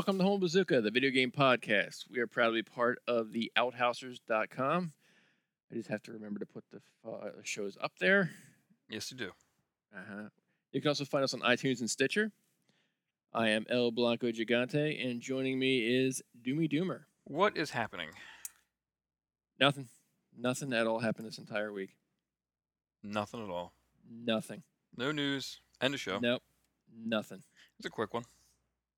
Welcome to Humble Bazooka, the video game podcast. We are proudly part of the Outhousers.com. I just have to remember to put the uh, shows up there. Yes, you do. Uh-huh. You can also find us on iTunes and Stitcher. I am El Blanco Gigante, and joining me is Doomy Doomer. What is happening? Nothing. Nothing at all happened this entire week. Nothing at all. Nothing. No news. End of show. Nope. Nothing. It's a quick one.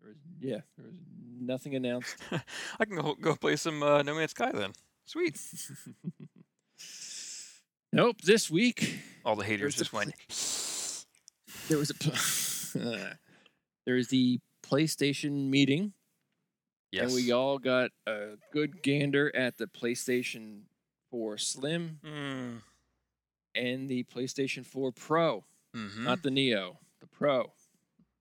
There was yeah, there was nothing announced. I can go, go play some uh, No Man's Sky then. Sweet. nope. This week All the haters just a went. there was a there was the PlayStation meeting, Yes. and we all got a good gander at the PlayStation 4 Slim Mm. and the PlayStation 4 Pro, mm-hmm. not the Neo, the Pro.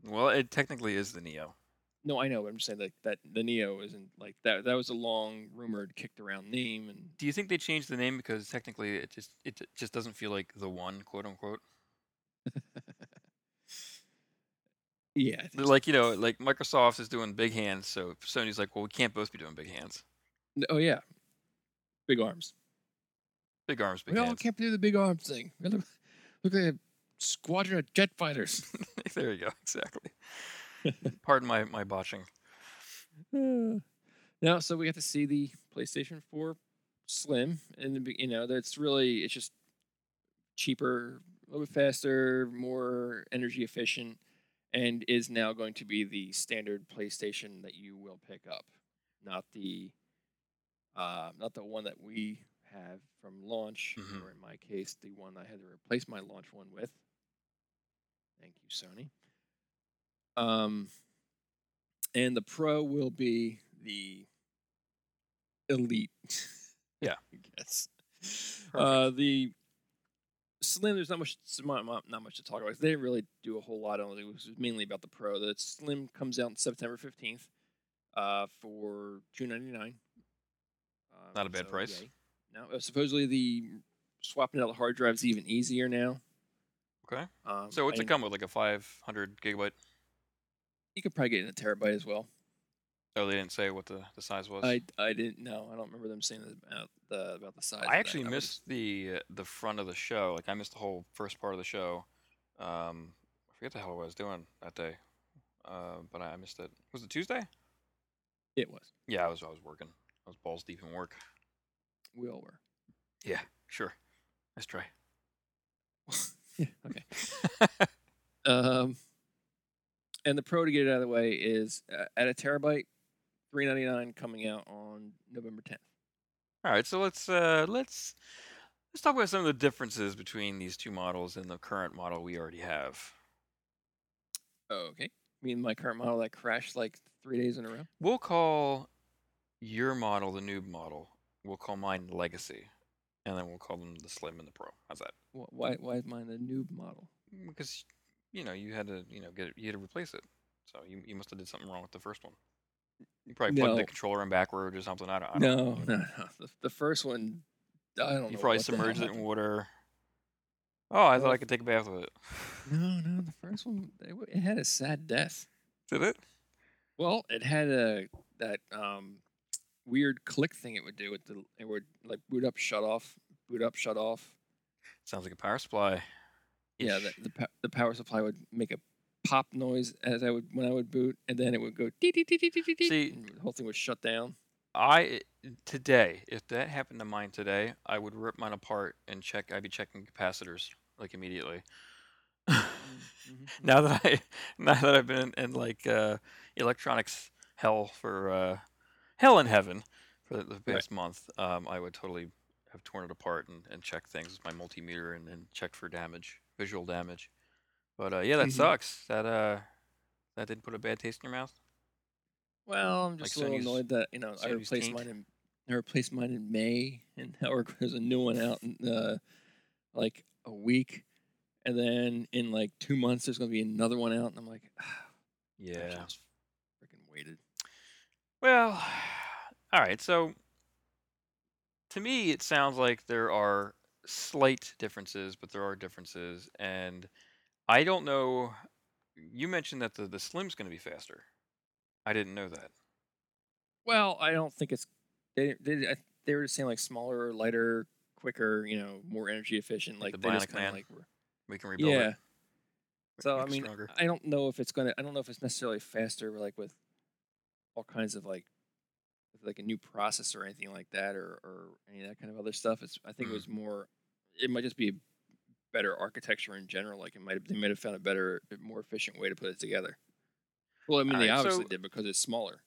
Well, it technically is the Neo. No, I know, but I'm just saying like that the Neo isn't like that. That was a long rumored, kicked around name, and Do you think they changed the name because technically it just it just doesn't feel like the one, quote unquote? yeah, I think They're so. Like you know, like Microsoft is doing big hands, so Sony's like, well, we can't both be doing big hands. oh yeah, big arms. Big arms, big we all can't do the big arms thing. Look at a squadron of jet fighters. there you go. Exactly. Pardon my my botching. no, so we got to see the PlayStation 4 Slim, and the you know that's really it's just cheaper, a little bit faster, more energy efficient, and is now going to be the standard PlayStation that you will pick up, not the uh, not the one that we have from launch, Mhm. or in my case, the one I had to replace my launch one with. Thank you, Sony. Um, and the Pro will be the elite. Yeah. I guess. Uh, the Slim, there's not much, not much to talk about. They didn't really do a whole lot on it. It was mainly about the Pro. The Slim comes out September 15th uh, for two ninety nine. Uh, Not a bad price. Now, uh, supposedly the swapping out the hard drive is even easier now. Okay. Um, So what's I it come with? Like a 500 gigabyte? You could probably get in a terabyte as well. Oh, they didn't say what the, the size was. I, I didn't know. I don't remember them saying about the about the size. I actually missed the uh, the front of the show. Like I missed the whole first part of the show. Um, I forget the hell what I was doing that day. Uh, but I missed it. Was it Tuesday? It was. Yeah, I was I was working. I was balls deep in work. We all were. Yeah, sure. Let's try. yeah. Okay. Um, and the Pro to get it out of the way is uh, at a terabyte, three ninety nine coming out on November tenth. All right, so let's uh, let's let's talk about some of the differences between these two models and the current model we already have. Okay. I mean, my current model that crashed like three days in a row. We'll call your model the noob model. We'll call mine Legacy, and then we'll call them the Slim and the Pro. How's that? Why? Why is mine the noob model? Because you know you had to you know get it, you had to replace it, so you you must have did something wrong with the first one. You probably plugged the No. controller in backwards or something. I don't. I don't No, know. no, no. The, the first one, I don't know. You probably what the hell submerged it in happened. water. Oh, I thought I could take a bath with it. No, no. The first one, it, it had a sad death. Did it? Well, it had a that um weird click thing it would do. With the it would like boot up, shut off, boot up, shut off. Sounds like a power supply. Yeah, the the, the power supply would make a pop noise as I would when I would boot, and then it would go dee dee dee dee dee dee dee, See- and the whole thing would shut down. I today, if that happened to mine today, I would rip mine apart and check. I'd be checking capacitors like immediately. Mhm. now that I, now that I've been in, in like uh, electronics hell for uh, hell in heaven for the, the past month, um, I would totally have torn it apart and, and checked things with my multimeter and, and checked for damage, visual damage. But uh, yeah, that Mhm. sucks. That uh, that didn't put a bad taste in your mouth. Well, I'm just Like a little annoyed that you know I replaced taint? mine in I replaced mine in May, and now there's a new one out in uh, like a week, and then in like two months there's gonna be another one out, and I'm like, ah, Yeah. freaking waited. Well, all right. So, to me, it sounds like there are slight differences, but there are differences, and I don't know. You mentioned that the the slim's going to be faster. I didn't know that. Well, I don't think it's they they they were just saying like smaller, lighter, quicker, you know, more energy efficient. Like the they just Bionic kind Man? of like We can rebuild yeah. it. So I mean, stronger. I don't know if it's gonna. I don't know if it's necessarily faster, like with all kinds of like, like a new processor or anything like that, or or any of that kind of other stuff. It's. I think it was more. It might just be a better architecture in general. Like it might have, they might have found a better, more efficient way to put it together. Well, I mean, they Alright, obviously so- did because it's smaller.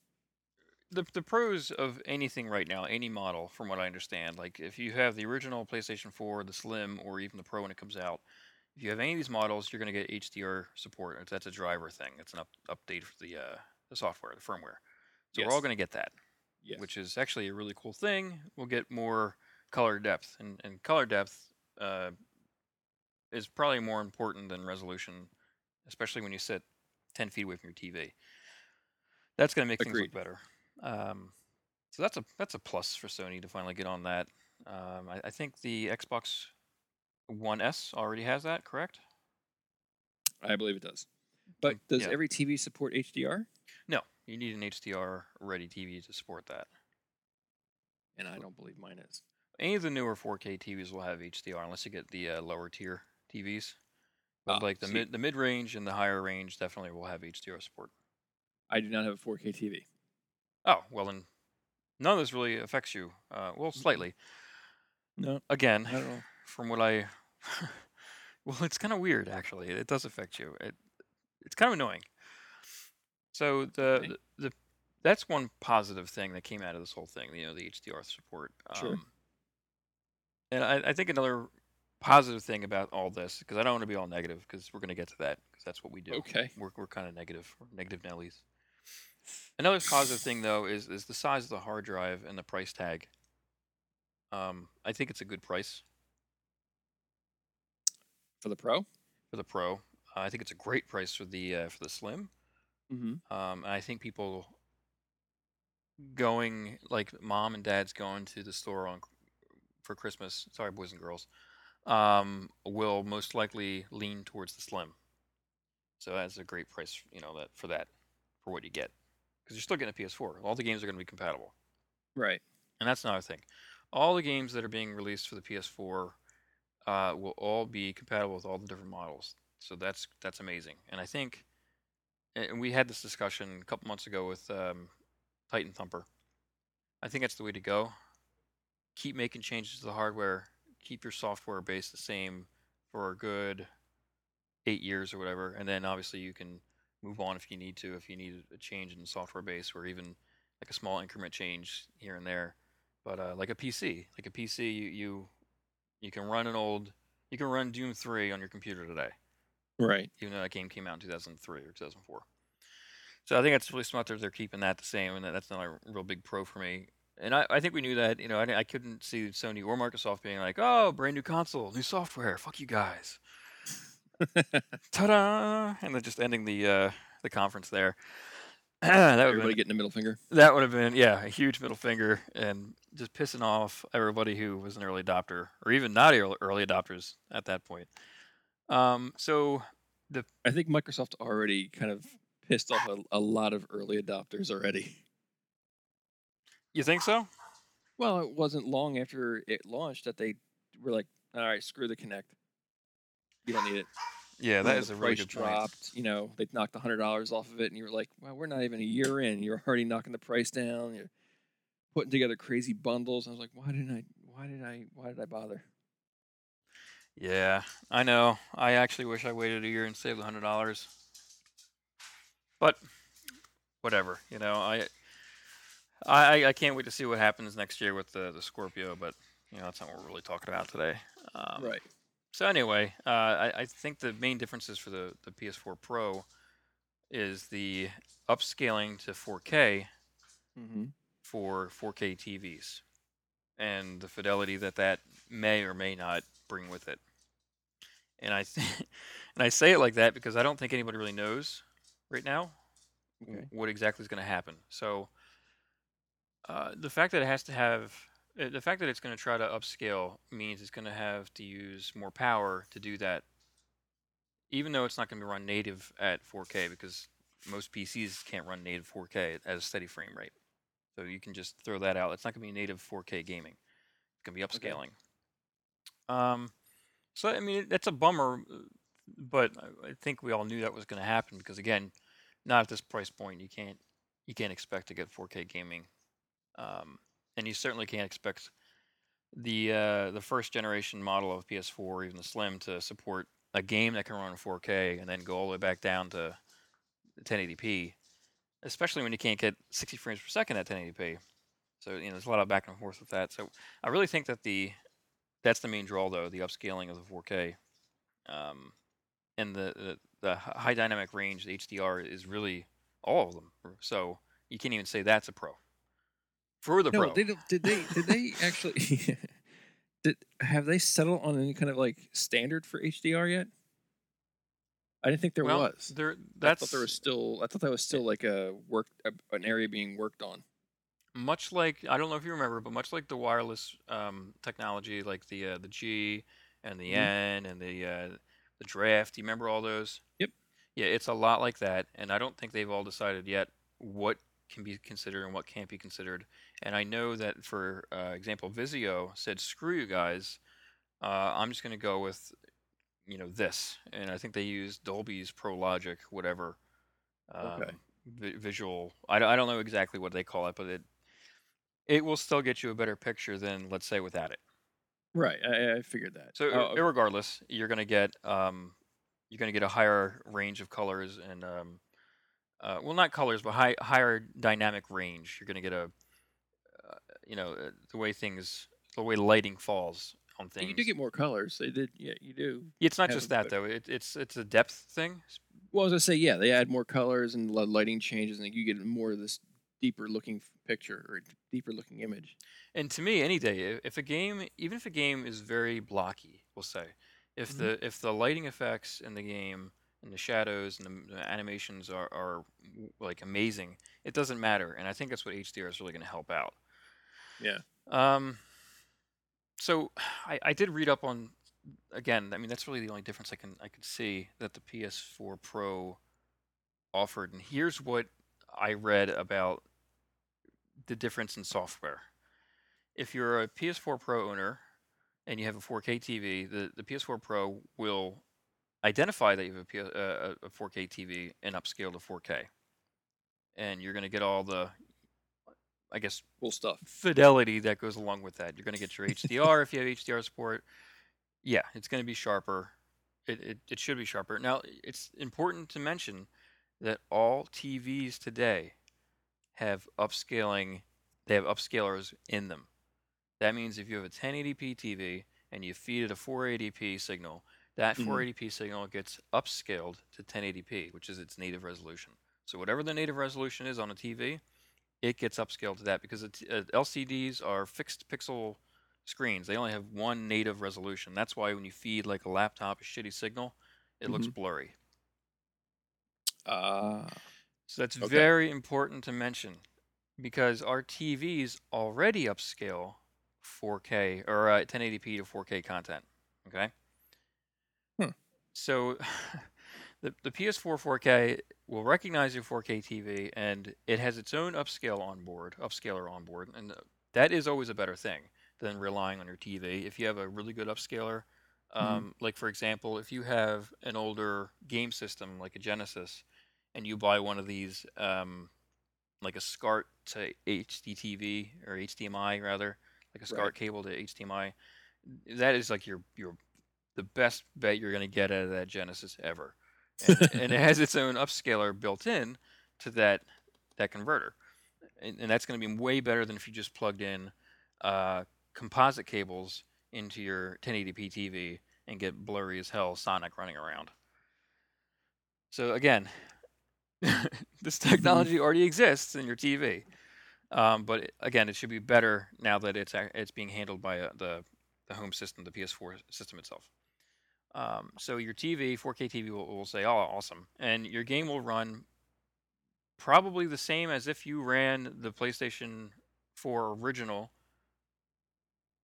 the the pros of anything right now, any model, from what I understand, like if you have the original PlayStation 4, the Slim, or even the Pro when it comes out, if you have any of these models, you're going to get HDR support. That's a driver thing. It's an up, update for the uh, the software, the firmware. So we're all going to get that, Yes. which is actually a really cool thing. We'll get more color depth, and and color depth uh, is probably more important than resolution, especially when you sit 10 feet away from your TV. That's going to make things look better. Um, so that's a that's a plus for Sony to finally get on that. Um, I, I think the Xbox One S already has that, correct? I believe it does. But Mm, does yeah. every TV support HDR? No, you need an HDR ready TV to support that. And I don't believe mine is. Any of the newer 4K TVs will have HDR unless you get the uh, lower tier TVs. But Ah, like the see. mid the mid range and the higher range definitely will have HDR support. I do not have a 4K TV. Oh well, then none of this really affects you. Uh, well, slightly. No, Again, not at all. from what I, well, it's kind of weird actually. It does affect you. It, it's kind of annoying. So the, Okay. the the that's one positive thing that came out of this whole thing. You know, the HDR support. Sure. Um, and I, I think another positive thing about all this, because I don't want to be all negative, because we're going to get to that, because that's what we do. Okay. We're we're kind of negative, we're negative Nellies. Another positive thing though is is the size of the hard drive and the price tag. Um, I think it's a good price For the Pro? for the Pro. Uh, I think it's a great price for the uh, for the Slim. Mm-hmm. Um, and I think people going like mom and dad's going to the store on for Christmas. Sorry, boys and girls. Um, will most likely lean towards the Slim. So that's a great price, you know, that for that for what you get because you're still getting a PS4. All the games are going to be compatible. Right. And that's another thing. All the games that are being released for the PS4 uh, will all be compatible with all the different models. So that's that's amazing. And I think, and we had this discussion a couple months ago with um, Titan Thumper. I think that's the way to go. Keep making changes to the hardware. Keep your software base the same for a good eight years or whatever, and then obviously you can move on if you need to. If you need a change in the software base, or even like a small increment change here and there. But uh, like a PC, like a PC, you, you you can run an old, you can run Doom 3 on your computer today, Right. even though that game came out in 2003 or 2004. So I think it's really smart that they're keeping that the same, and that- that's not a real big pro for me. And I, I think we knew that, you know, I, I couldn't see Sony or Microsoft being like, oh, brand new console, new software, fuck you guys. Ta-da! And then just ending the uh, the conference there. that would Everybody been getting the middle finger. that would have been yeah a huge middle finger and just pissing off everybody who was an early adopter or even not early, early adopters at that point. Um, so the I think Microsoft already kind of pissed off a, a lot of early adopters already. you think so? Well, it wasn't long after it launched that they were like, "All right, screw the Kinect. You don't need it." Yeah, that is a really good point. dropped. You know, they knocked hundred dollars off of it, and you were like, "Well, we're not even a year in. You're already knocking the price down. You're putting together crazy bundles." I was like, "Why didn't I? Why did I? Why did I bother?" Yeah, I know. I actually wish I waited a year and saved hundred dollars. But whatever, you know, I, I I can't wait to see what happens next year with the the Scorpio. But you know, that's not what we're really talking about today. Um, right. So anyway, uh, I, I think the main differences for the, the PS4 Pro is the upscaling to 4K Mm-hmm. for 4K TVs, and the fidelity that that may or may not bring with it. And I and I say it like that because I don't think anybody really knows right now Okay. what exactly is going to happen. So uh, the fact that it has to have uh, the fact that it's going to try to upscale means it's going to have to use more power to do that even though it's not going to be run native at 4k because most PCs can't run native 4K at a steady frame rate. So you can just throw that out. It's not going to be native 4K gaming. It's going to be upscaling. Um, so I mean, that's a bummer, uh, but I- think we all knew that was going to happen because again, not at this price point. You can't you can't expect to get 4K gaming, um, and you certainly can't expect the uh, the first generation model of PS4 or even the Slim to support a game that can run in 4K and then go all the way back down to 1080p, especially when you can't get 60 frames per second at 1080p. So you know, there's a lot of back and forth with that. So I really think that the that's the main draw though, the upscaling of the 4K, um, and the, the the high dynamic range, the HDR is really all of them. So you can't even say that's a pro. For the No, pro, they did they did they actually did have they settled on any kind of like standard for HDR yet? I didn't think there well, was. there I thought there was still. I thought that was still like a work an area being worked on. much like I don't know if you remember, but much like the wireless um, technology, like the uh, the G and the Mhm. N and the uh, the Draft. Do you remember all those? Yep. Yeah, it's a lot like that, and I don't think they've all decided yet what can be considered and what can't be considered. And I know that, for uh, example, Vizio said, "Screw you guys, uh, I'm just going to go with you know this," and I think they use Dolby's Pro Logic, whatever. Um, Okay. vi- visual. I, don't- I don't know exactly what they call it, but it it will still get you a better picture than let's say without it. Right. I, I figured that. So Oh, regardless, you're gonna get um, you're gonna get a higher range of colors and um, uh, well, not colors, but high, higher dynamic range. You're gonna get a uh, you know uh, the way things, the way lighting falls on things. you do get more colors. They did. Yeah, you do. it's not just that bit- though. It, it's it's a depth thing. Well, as I say, yeah, they add more colors and lighting changes, and you get more of this deeper looking picture or deeper looking image. And to me, any day, if a game, even if a game is very blocky, we'll say, if Mhm. the if the lighting effects in the game and the shadows and the, the animations are, are like amazing, it doesn't matter. And I think that's what HDR is really going to help out. Yeah. Um. So I, I did read up on again. I mean, that's really the only difference I can I could see that the PS4 Pro offered. And here's what I read about the difference in software. If you're a PS4 Pro owner and you have a 4K TV, the, the PS4 Pro will identify that you have a, P- uh, a 4K TV and upscale to 4K. And you're going to get all the, I guess, Cool stuff. fidelity that goes along with that. You're going to get your HDR if you have HDR support. Yeah, it's going to be sharper. It, it, it should be sharper. Now, it's important to mention that all TVs today have upscaling, they have upscalers in them. That means if you have a 1080p TV and you feed it a 480p signal, that Mhm. 480p signal gets upscaled to 1080p, which is its native resolution. So whatever the native resolution is on a TV, it gets upscaled to that because it, uh, LCDs are fixed pixel screens. They only have one native resolution. That's why when you feed like a laptop a shitty signal, it looks blurry. Uh, So that's Okay. very important to mention because our TVs already upscale 4K or uh, 1080p to 4K content. Okay. Hmm. So the, the PS4 4K will recognize your 4K TV and it has its own upscale on board, upscaler on board, and uh, that is always a better thing than relying on your TV. If you have a really good upscaler, um, like for example, if you have an older game system like a Genesis, and you buy one of these, um, like a SCART to HDTV or HDMI rather, like a SCART Right. cable to HDMI, that is like your your the best bet you're going to get out of that Genesis ever, and, and it has its own upscaler built in to that that converter, and, and that's going to be way better than if you just plugged in uh, composite cables into your 1080p TV and get blurry as hell Sonic running around. So again, this technology already exists in your TV, um, but it, again, it should be better now that it's it's being handled by uh, the the home system, the PS4 system itself. Um, so your TV, 4K TV, will, will say, "Oh, awesome," and your game will run probably the same as if you ran the PlayStation 4 original.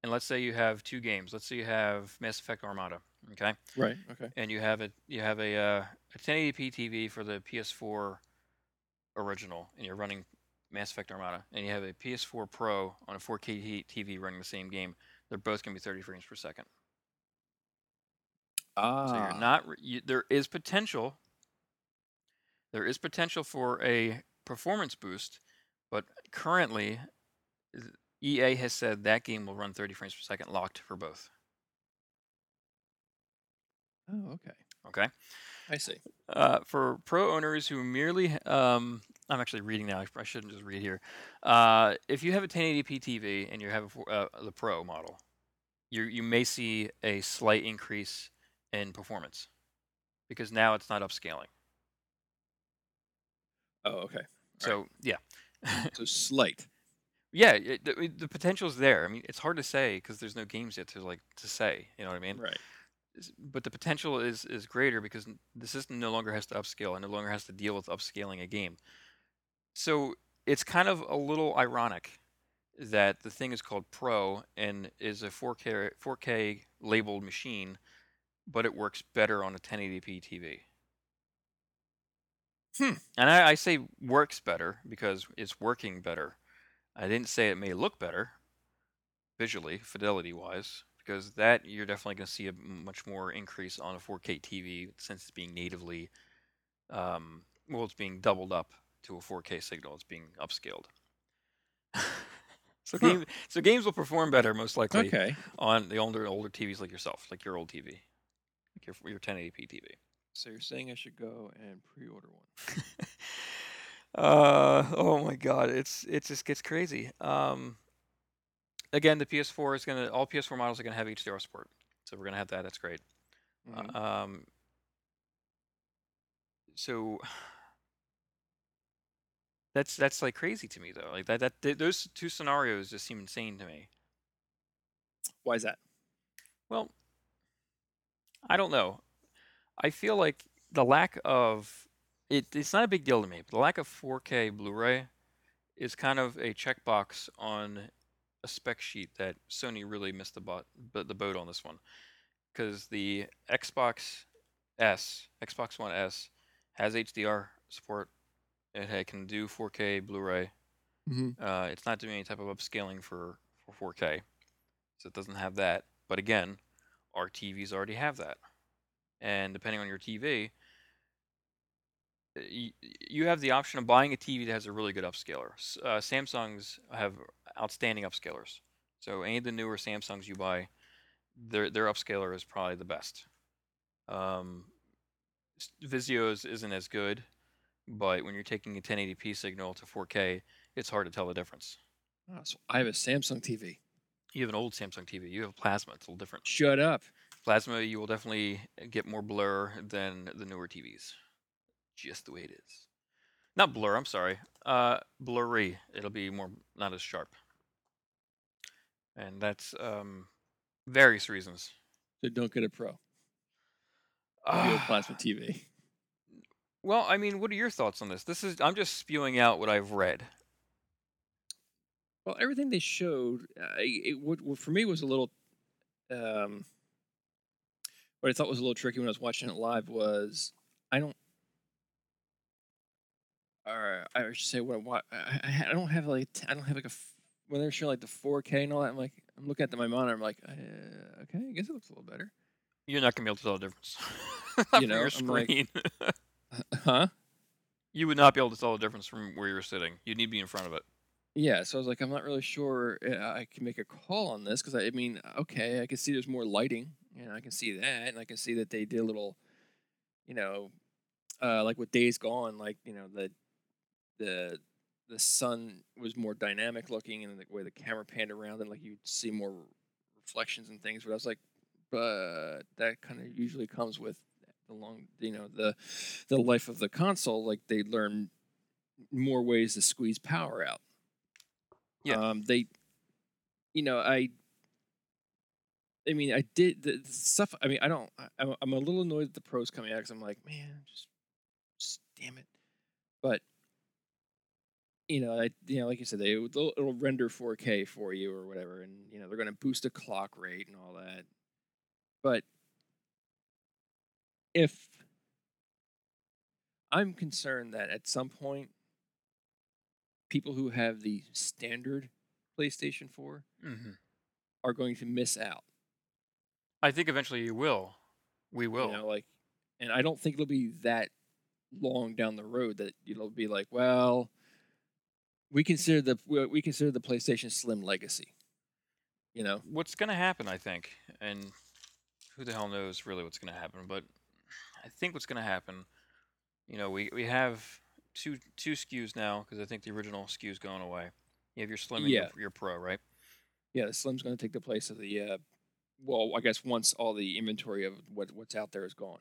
And let's say you have two games. Let's say you have Mass Effect Andromeda, okay? right. Okay. and you have a you have a uh, a 1080p TV for the PS4 original and you're running Mass Effect Andromeda and you have a PS4 Pro on a 4K TV running the same game, they're both going to be 30 frames per second. Ah, So you're not. You, there is potential. There is potential for a performance boost, but currently, EA has said that game will run 30 frames per second locked for both. Oh, okay. Okay. I see. Uh, for pro owners who merely, um, I'm actually reading now. I I shouldn't just read here. Uh, if you have a 1080p TV and you have a, uh, the Pro model, you you may see a slight increase in performance because now it's not upscaling. Oh, okay. So yeah, So slight. yeah, it, the, the potential is there. I mean, it's hard to say because there's no games yet to like to say. You know what I mean? Right. But the potential is is greater because the system no longer has to upscale and no longer has to deal with upscaling a game. So it's kind of a little ironic that the thing is called Pro and is a 4K 4K labeled machine, but it works better on a 1080p TV. Hmm. And I, I say works better because it's working better. I didn't say it may look better visually, fidelity wise, because that you're definitely going to see a much more increase on a 4K TV since it's being natively, um, well, it's being doubled up to a 4K signal. It's being upscaled. so, Huh. game, so games will perform better most likely Okay. on the older older TVs like yourself, like your old TV, like your your 1080p TV. So you're saying I should go and pre-order one? uh oh my god, it's it just gets crazy. Um, again, the PS4 is gonna all PS4 models are gonna have HDR support, so we're gonna have that. That's great. Mhm. Um, so that's that's like crazy to me though. Like that that th- those two scenarios just seem insane to me. Why is that? Well, I don't know. I feel like the lack of it, it's not a big deal to me, but the lack of 4K Blu-ray is kind of a checkbox on a spec sheet that Sony really missed the bot, but the boat on this one, because the Xbox S, Xbox One S, has HDR support. It ha- can do 4K Blu-ray. Mm-hmm. Uh, it's not doing any type of upscaling for, for 4K, so it doesn't have that. But again, our TVs already have that, and depending on your TV, you, have the option of buying a TV that has a really good upscaler. Uh, Samsungs have outstanding upscalers, so any of the newer Samsungs you buy, their their upscaler is probably the best. Um, Vizio's isn't as good, but when you're taking a 1080p signal to 4K, it's hard to tell the difference. Oh, so I have a Samsung TV. You have an old Samsung TV. You have plasma. It's a little different. Shut up. Plasma, you will definitely get more blur than the newer TVs. Just the way it is. Not blur. I'm sorry. Uh, blurry. It'll be more not as sharp. And that's um, various reasons. So don't get a Pro. Get a plasma TV. Well, I mean, what are your thoughts on this? This is I'm just spewing out what I've read. Well, everything they showed, uh, it, what, what for me was a little, um, what I thought was a little tricky when I was watching it live was I don't, or I should say what I, I, don't have like I don't have like a when they're showing like the 4K and all that. I'm like I'm looking at the, my monitor. I'm like, uh, okay, I guess it looks a little better. You're not gonna be able to tell the difference. You know, your I'm like- screen. huh? you would not be able to tell the difference from where you're sitting. You'd need to be in front of it. Yeah, so I was like, I'm not really sure uh, I can make a call on this because I, I mean, okay, I can see there's more lighting, and I can see that, and I can see that they did a little, you know, uh, like with Days Gone, like you know the the the sun was more dynamic looking, and the way the camera panned around, and like you'd see more reflections and things. But I was like, but that kind of usually comes with the long, you know, the the life of the console. Like they learn more ways to squeeze power out. Yeah. Um, they, you know, I. I mean, I did the, the stuff. I mean, I don't. I, I'm, a little annoyed that the pros coming out because I'm like, man, just, just damn it. But you know, I you know, like you said, they it'll, it'll render 4K for you or whatever, and you know they're going to boost the clock rate and all that. But if I'm concerned that at some point people who have the standard PlayStation 4 hmm are going to miss out. I think eventually you will. We will. You know, like, and I don't think it'll be that long down the road that it'll be like, well, we consider the we consider the PlayStation Slim legacy. You know, what's going to happen, I think, and who the hell knows really what's going to happen, but I think what's going to happen, you know, we, we have two two SKUs now because I think the original SKU is going away. You have your Slim and Yeah. your, your Pro, right? yeah, the Slim's going to take the place of the. Uh, well, I guess once all the inventory of what what's out there is gone.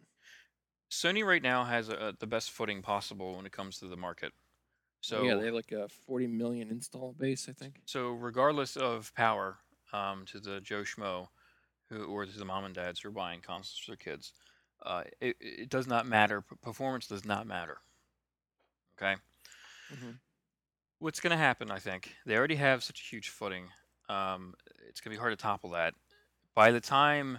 Sony right now has a, the best footing possible when it comes to the market. So So yeah, they have like a 40 million install base, I think. So regardless of power, um, to the Joe Schmo, who or to the mom and dads who are buying consoles for their kids, uh, it, it does not matter. Performance does not matter. Okay. Mm-hmm. What's going to happen? I think they already have such a huge footing. Um, it's going to be hard to topple that. By the time,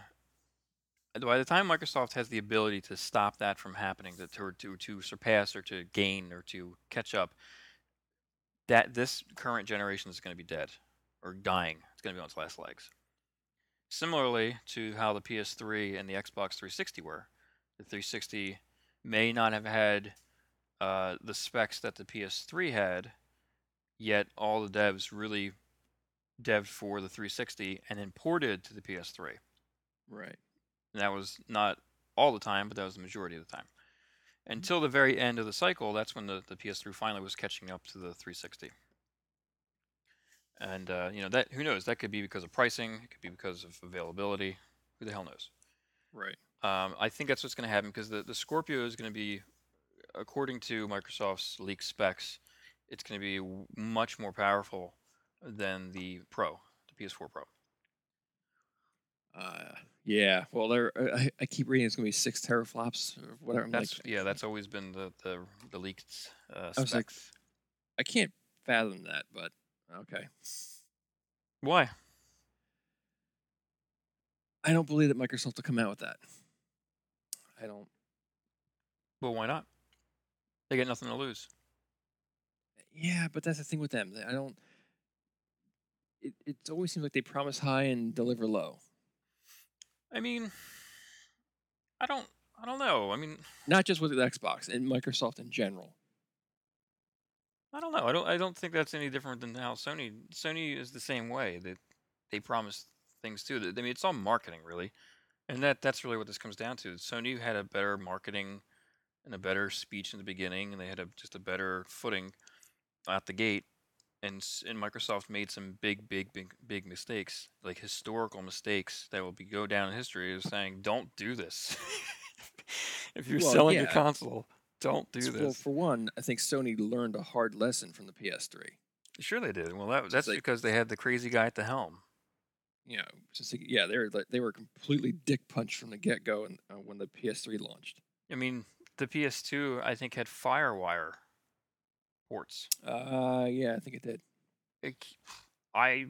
by the time Microsoft has the ability to stop that from happening, to to to, to surpass or to gain or to catch up, that this current generation is going to be dead or dying. It's going to be on its last legs. Similarly to how the PS3 and the Xbox 360 were, the 360 may not have had uh, the specs that the PS3 had, yet all the devs really devved for the 360 and imported to the PS3. Right. And that was not all the time, but that was the majority of the time. Until the very end of the cycle, that's when the, the PS3 finally was catching up to the 360. And uh, you know that who knows? That could be because of pricing. It could be because of availability. Who the hell knows? Right. Um, I think that's what's going to happen because the, the Scorpio is going to be, according to Microsoft's leaked specs, it's going to be w- much more powerful than the Pro, the PS4 Pro. Uh, yeah. Well, there. I, I keep reading it's going to be six teraflops or whatever. I'm That's like, yeah, that's always been the the, the leaked uh, I was like- specs. I can't fathom that, but okay. Why? I don't believe that Microsoft will come out with that. I don't. Well, why not? They got nothing to lose. Yeah, but that's the thing with them. I don't. It it always seems like they promise high and deliver low. I mean, I don't, I don't know. I mean, Not just with Xbox and Microsoft in general. I don't know. I don't, I don't think that's any different than how Sony, Sony is the same way. That they promise things too. I mean, it's all marketing really, and that that's really what this comes down to. Sony had a better marketing and a better speech in the beginning, and they had a just a better footing at the gate. And and Microsoft made some big, big, big, big mistakes, like historical mistakes that will be go down in history of saying, "Don't do this." if you're Well, selling a yeah. console, don't do S- this. Well, for one, I think Sony learned a hard lesson from the PS3. Sure, they did. Well, that, that's like- because they had the crazy guy at the helm. You know, just like, yeah, they were they were completely dick punched from the get go, and uh, when the PS3 launched. I mean, the PS2, I think, had FireWire ports. Uh, yeah, I think it did. It, I,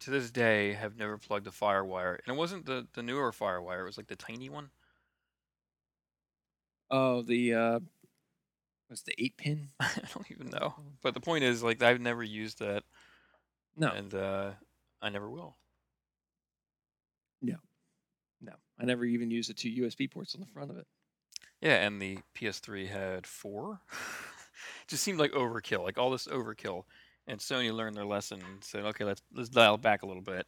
to this day, have never plugged a FireWire, and it wasn't the the newer FireWire. It was like the tiny one. Oh, the uh, what's the eight pin? I don't even know. But the point is, like, I've never used that, No, and uh, I never will. No, no, I never even used the two USB ports on the front of it. Yeah, and the PS3 had four. Just seemed like overkill, like all this overkill. And Sony learned their lesson and said, "Okay, let's let's dial it back a little bit,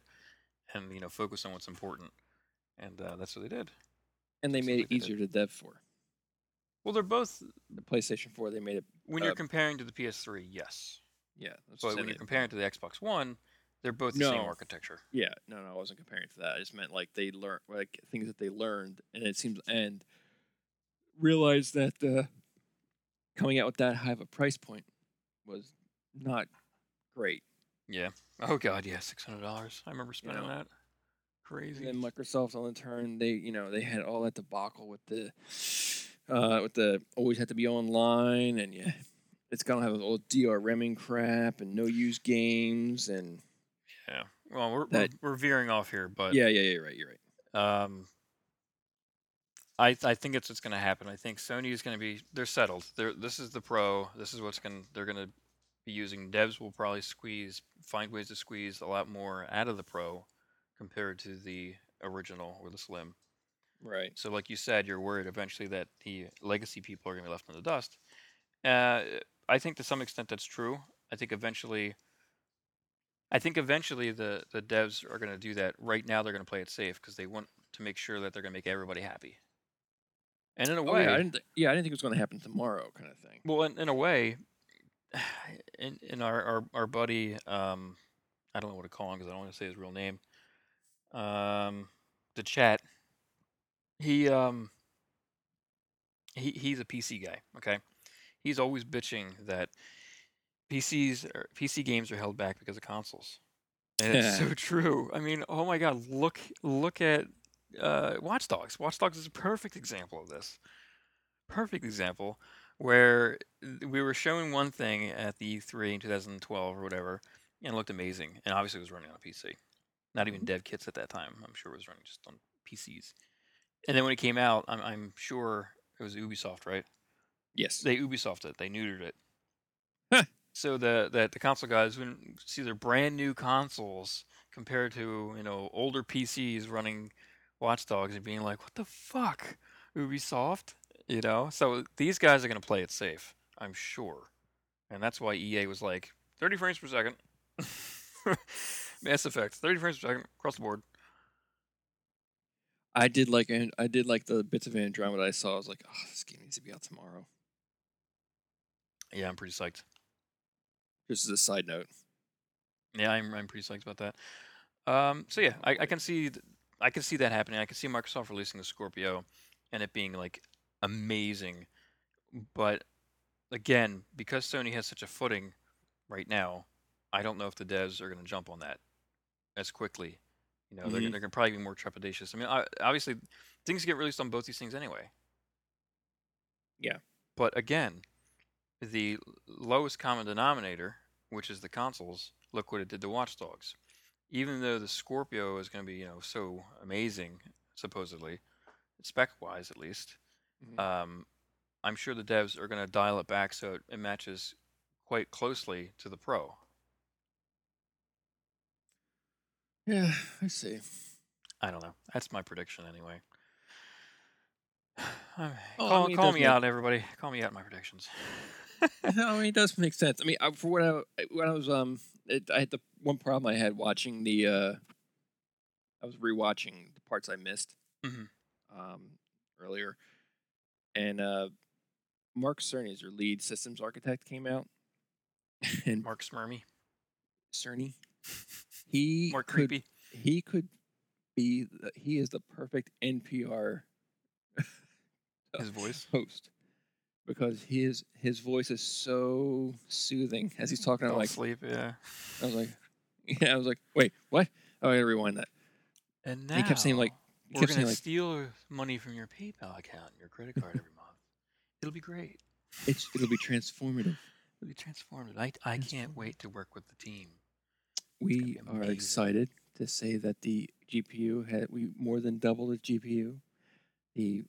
and you know, focus on what's important." And uh, that's what they did. And they Sounds made it they did. easier to dev for. Well, they're both The PlayStation 4, they made it. when you're Uh, comparing to the PS3, yes, Yeah, that's but when you're comparing to the Xbox One, they're both the same architecture. Yeah, no, no, I wasn't comparing to that. I just meant like they learned like things that they learned, and it seems and realized that uh, coming out with that high of a price point was not great. Yeah. Oh God, yeah, six hundred dollars. I remember spending know. that. Crazy. And then Microsoft on the turn, they you know they had all that debacle with the uh, with the always had to be online, and yeah, it's gonna have all the DRMing crap and no use games, and yeah. Well, we're, That- we're we're veering off here, but yeah, yeah, yeah, you're right, you're right. Um, I I think it's what's going to happen. I think Sony is going to be they're settled. They're this is the pro. This is what's going they're going to be using. Devs will probably squeeze, find ways to squeeze a lot more out of the Pro compared to the original or the Slim. Right. So, like you said, you're worried eventually that the legacy people are going to be left in the dust. Uh, I think to some extent that's true. I think eventually, I think eventually the the devs are going to do that. Right now, they're going to play it safe because they want to make sure that they're going to make everybody happy. And in a Oh, way, yeah, I didn't. Th- yeah, I didn't think it was going to happen tomorrow, kind of thing. well, in, in a way, in in our our, our buddy, um, I don't know what to call him because I don't want to say his real name. Um, the chat. He um. He he's a PC guy. Okay, he's always bitching that PCs or PC games are held back because of consoles, and it's so true. I mean, oh my god, look look at uh, Watch Dogs. Watch Dogs is a perfect example of this. Perfect example where we were showing one thing at the E3 in 2012 or whatever, and it looked amazing. And obviously, it was running on a PC. Not even dev kits at that time. I'm sure it was running just on PCs. And then when it came out, I'm, I'm sure it was Ubisoft, right? Yes. They Ubisoft it. They neutered it. Huh. So the that the console guys wouldn't see their brand new consoles compared to you know older PCs running Watch Dogs and being like, "What the fuck, Ubisoft?" You know. So these guys are gonna play it safe, I'm sure, and that's why EA was like 30 frames per second. Mass Effect, 30 frames per second across the board. I did like I did like the bits of Andromeda I saw. I was like, oh, this game needs to be out tomorrow. Yeah, I'm pretty psyched. Just as a side note. Yeah, I'm I'm pretty psyched about that. Um, so yeah, I, I can see th- I can see that happening. I can see Microsoft releasing the Scorpio and it being like amazing. But again, because Sony has such a footing right now, I don't know if the devs are going to jump on that as quickly. You know, they're, Mhm. they're going to probably be more trepidatious. I mean, I, obviously, things get released on both these things anyway. Yeah. But again, the lowest common denominator, which is the consoles, look what it did to Watch Dogs. Even though the Scorpio is going to be, you know, so amazing, supposedly, spec wise at least, Mhm. um, I'm sure the devs are going to dial it back so it, it matches quite closely to the Pro. Yeah, I see. I don't know. That's my prediction anyway. Alright, Well, I call mean, call me make- out, everybody. Call me out my predictions. no, I mean, it does make sense. I mean, I, for what I when I was um, it, I had the one problem I had watching the uh, I was rewatching the parts I missed Mhm. um earlier, and uh, Mark Cerny, your lead systems architect, came out, and Mark Smirmy. Cerny, he More could creepy. he could be the, he is the perfect NPR His voice. host because his his voice is so soothing as he's talking. I'm Don't like, sleep, yeah. I was like, yeah, I was like, wait, what? Oh, I gotta rewind that. And now he kept saying, like- He we're kept gonna saying like, steal money from your PayPal account, and your credit card every month. It'll be great. it's it'll be transformative. It'll be transformative. I I can't wait to work with the team. We are excited to say that the GPU had we more than doubled the GPU. The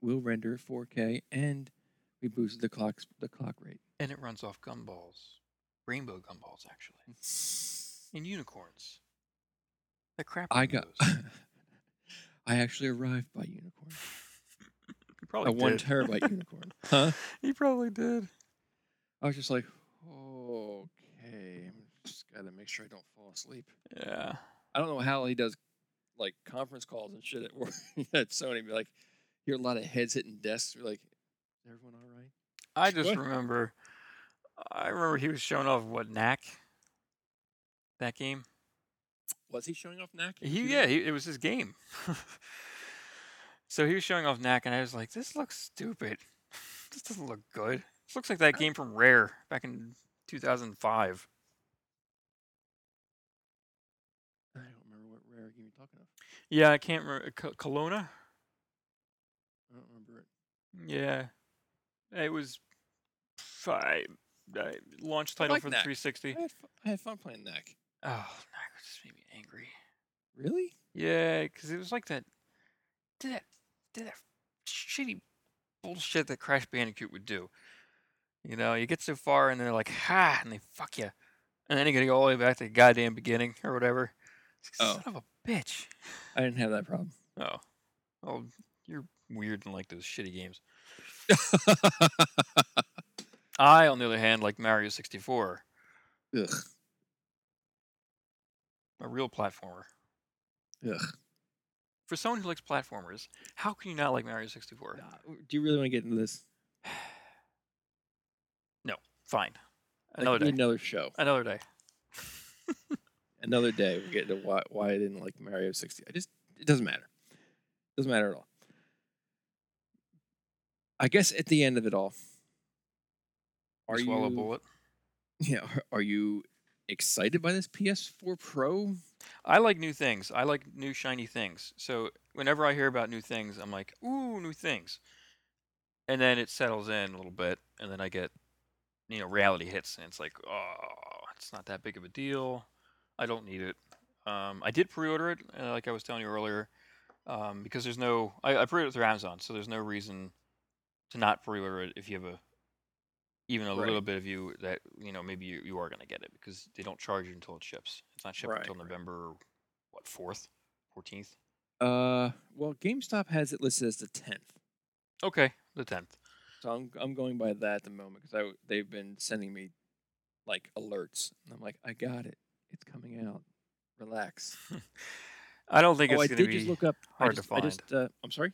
will render 4K and we boosted the clock the clock rate. And it runs off gumballs, rainbow gumballs actually, and unicorns. The crap. I got. I actually arrived by unicorn. You probably A one did. terabyte unicorn. Huh? You probably did. I was just like, okay, I'm just gotta make sure I don't fall asleep. Yeah. I don't know how he does like conference calls and shit at work at Sony. Be like, hear a lot of heads hitting desks. Be like, is everyone all right? I just What? remember. I remember he was showing off what knack. That game. Was he showing off knack? He yeah, he, it was his game. so he was showing off knack, and I was like, "This looks stupid. This doesn't look good. This looks like that uh game from Rare back in 2005." I don't remember what rare game you're talking of. Yeah, I can't remember. Kelowna. I don't remember it. Yeah, it was. Uh, launch title like for the Knack. 360. I had, fu- I had fun playing knack. Oh, knack just made me angry. Really? Yeah, because it was like that. Did that? Did that shitty bullshit that Crash Bandicoot would do? You know, you get so far and they're like, ha, and they fuck you. And then you gotta go all the way back to the goddamn beginning or whatever. Oh. Son of a bitch. I didn't have that problem. Oh. Oh, you're weird and like those shitty games. I, on the other hand, like Mario 64, Ugh. a real platformer. Ugh. For someone who likes platformers, how can you not like Mario 64? Nah, Do you really want to get into this? No. Fine. Another we need day. Another show. Another day. Another day. We get into why why I didn't like Mario 60. I just it doesn't matter. It Doesn't matter at all. I guess at the end of it all, are You you swallow a bullet. Yeah, are, you excited by this PS4 Pro? I like new things. I like new shiny things. So whenever I hear about new things, I'm like, ooh, new things. And then it settles in a little bit, and then I get, you know, reality hits, and it's like, oh, it's not that big of a deal. I don't need it. Um, I did pre-order it, uh, like I was telling you earlier, um, because there's no. I, I pre-ordered it through Amazon, so there's no reason to not pre-order it if you have a, even a Right. little bit of you that you know maybe you, you are gonna get it because they don't charge you until it ships. It's not shipped Right, until. November, what fourth, fourteenth. Uh, well, GameStop has it listed as the 10th. Okay, the tenth. So I'm I'm going by that at the moment because I they've been sending me like alerts, and I'm like, I got it. It's coming out. Relax. I don't think oh, I it's gonna did be. just look up. hard I to just, I just uh, I'm sorry.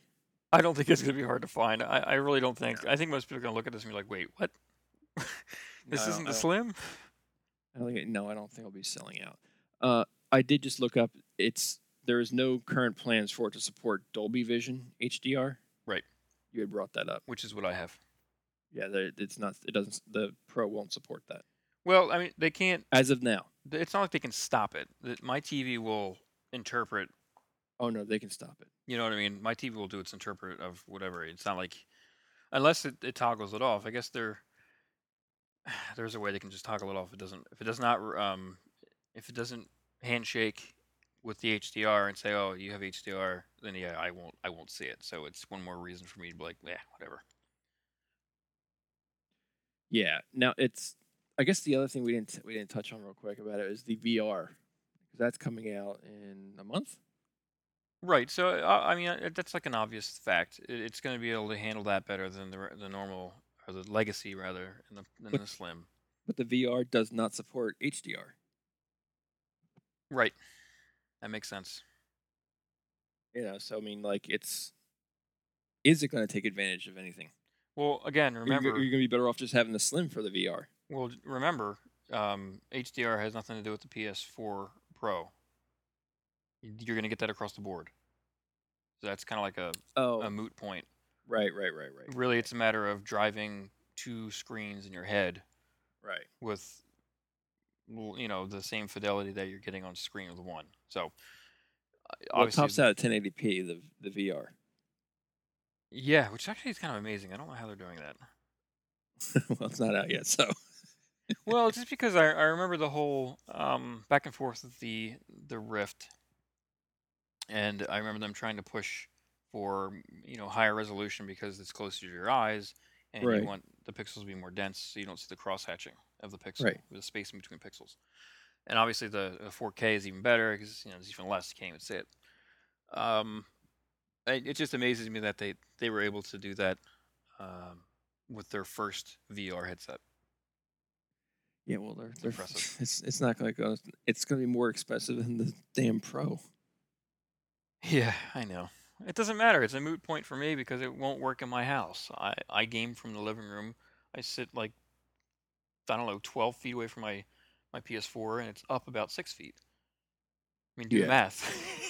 I don't think it's gonna be hard to find. I, I really don't think. I think most people are gonna look at this and be like, "Wait, what? No, this I don't- isn't I the don't- slim?" I don't think it, no, I don't think it'll be selling out. Uh, I did just look up. It's there is no current plans for it to support Dolby Vision HDR. Right. You had brought that up. Which is what I have. Yeah, there, it's not. It doesn't. The Pro won't support that Well, I mean, they can't. as of now. th- It's not like they can stop it. My TV will interpret. Oh no, they can stop it. You know what I mean? My TV will do its interpret of whatever. It's not like, unless it, it toggles it off. I guess there. There's a way they can just toggle it off. It doesn't. If it does not. Um, if it doesn't handshake with the HDR and say, "Oh, you have HDR," then yeah, I won't. I won't see it. So it's one more reason for me to be like, "Yeah, whatever." Yeah. Now it's. I guess the other thing we didn't we didn't touch on real quick about it is the VR, because that's coming out in a month. Right. So uh, I mean, uh, that's like an obvious fact. It, it's going to be able to handle that better than the re- the normal or the legacy rather, and the than But- the slim. But the VR does not support HDR. Right. That makes sense. You know, so I mean, like, it's. Is it going to take advantage of anything? Well, again, Or remember. you're, going to be better off just having the Slim for the VR. Well, remember, um, HDR has nothing to do with the PS4 Pro. You're going to get that across the board. So that's kind of like a, Oh, a moot point. right, right, right, right. Really, it's a matter of driving two screens in your head right. with, you know, the same fidelity that you're getting on screen with one. So, uh, it tops out at 1080p. The the VR. yeah, which actually is kind of amazing. I don't know how they're doing that. well, it's not out yet, so well, just because I, I remember the whole um, back and forth with the the Rift, and I remember them trying to push for you know higher resolution because it's closer to your eyes, and Right. you want the pixels to be more dense so you don't see the cross hatching of the pixel, Right. the space in between pixels. And obviously the, the 4K is even better because you know it's even less. You can't even see it. Um, it, it just amazes me that they they were able to do that um, with their first VR headset. yeah. Well, they're, they're impressive. it's it's not to go. It's going to be more expensive than the damn Pro. Yeah, I know. It doesn't matter. It's a moot point for me because it won't work in my house. I, I game from the living room. I sit like I don't know, twelve feet away from my, my PS4 and it's up about six feet. I mean do Yeah. the math.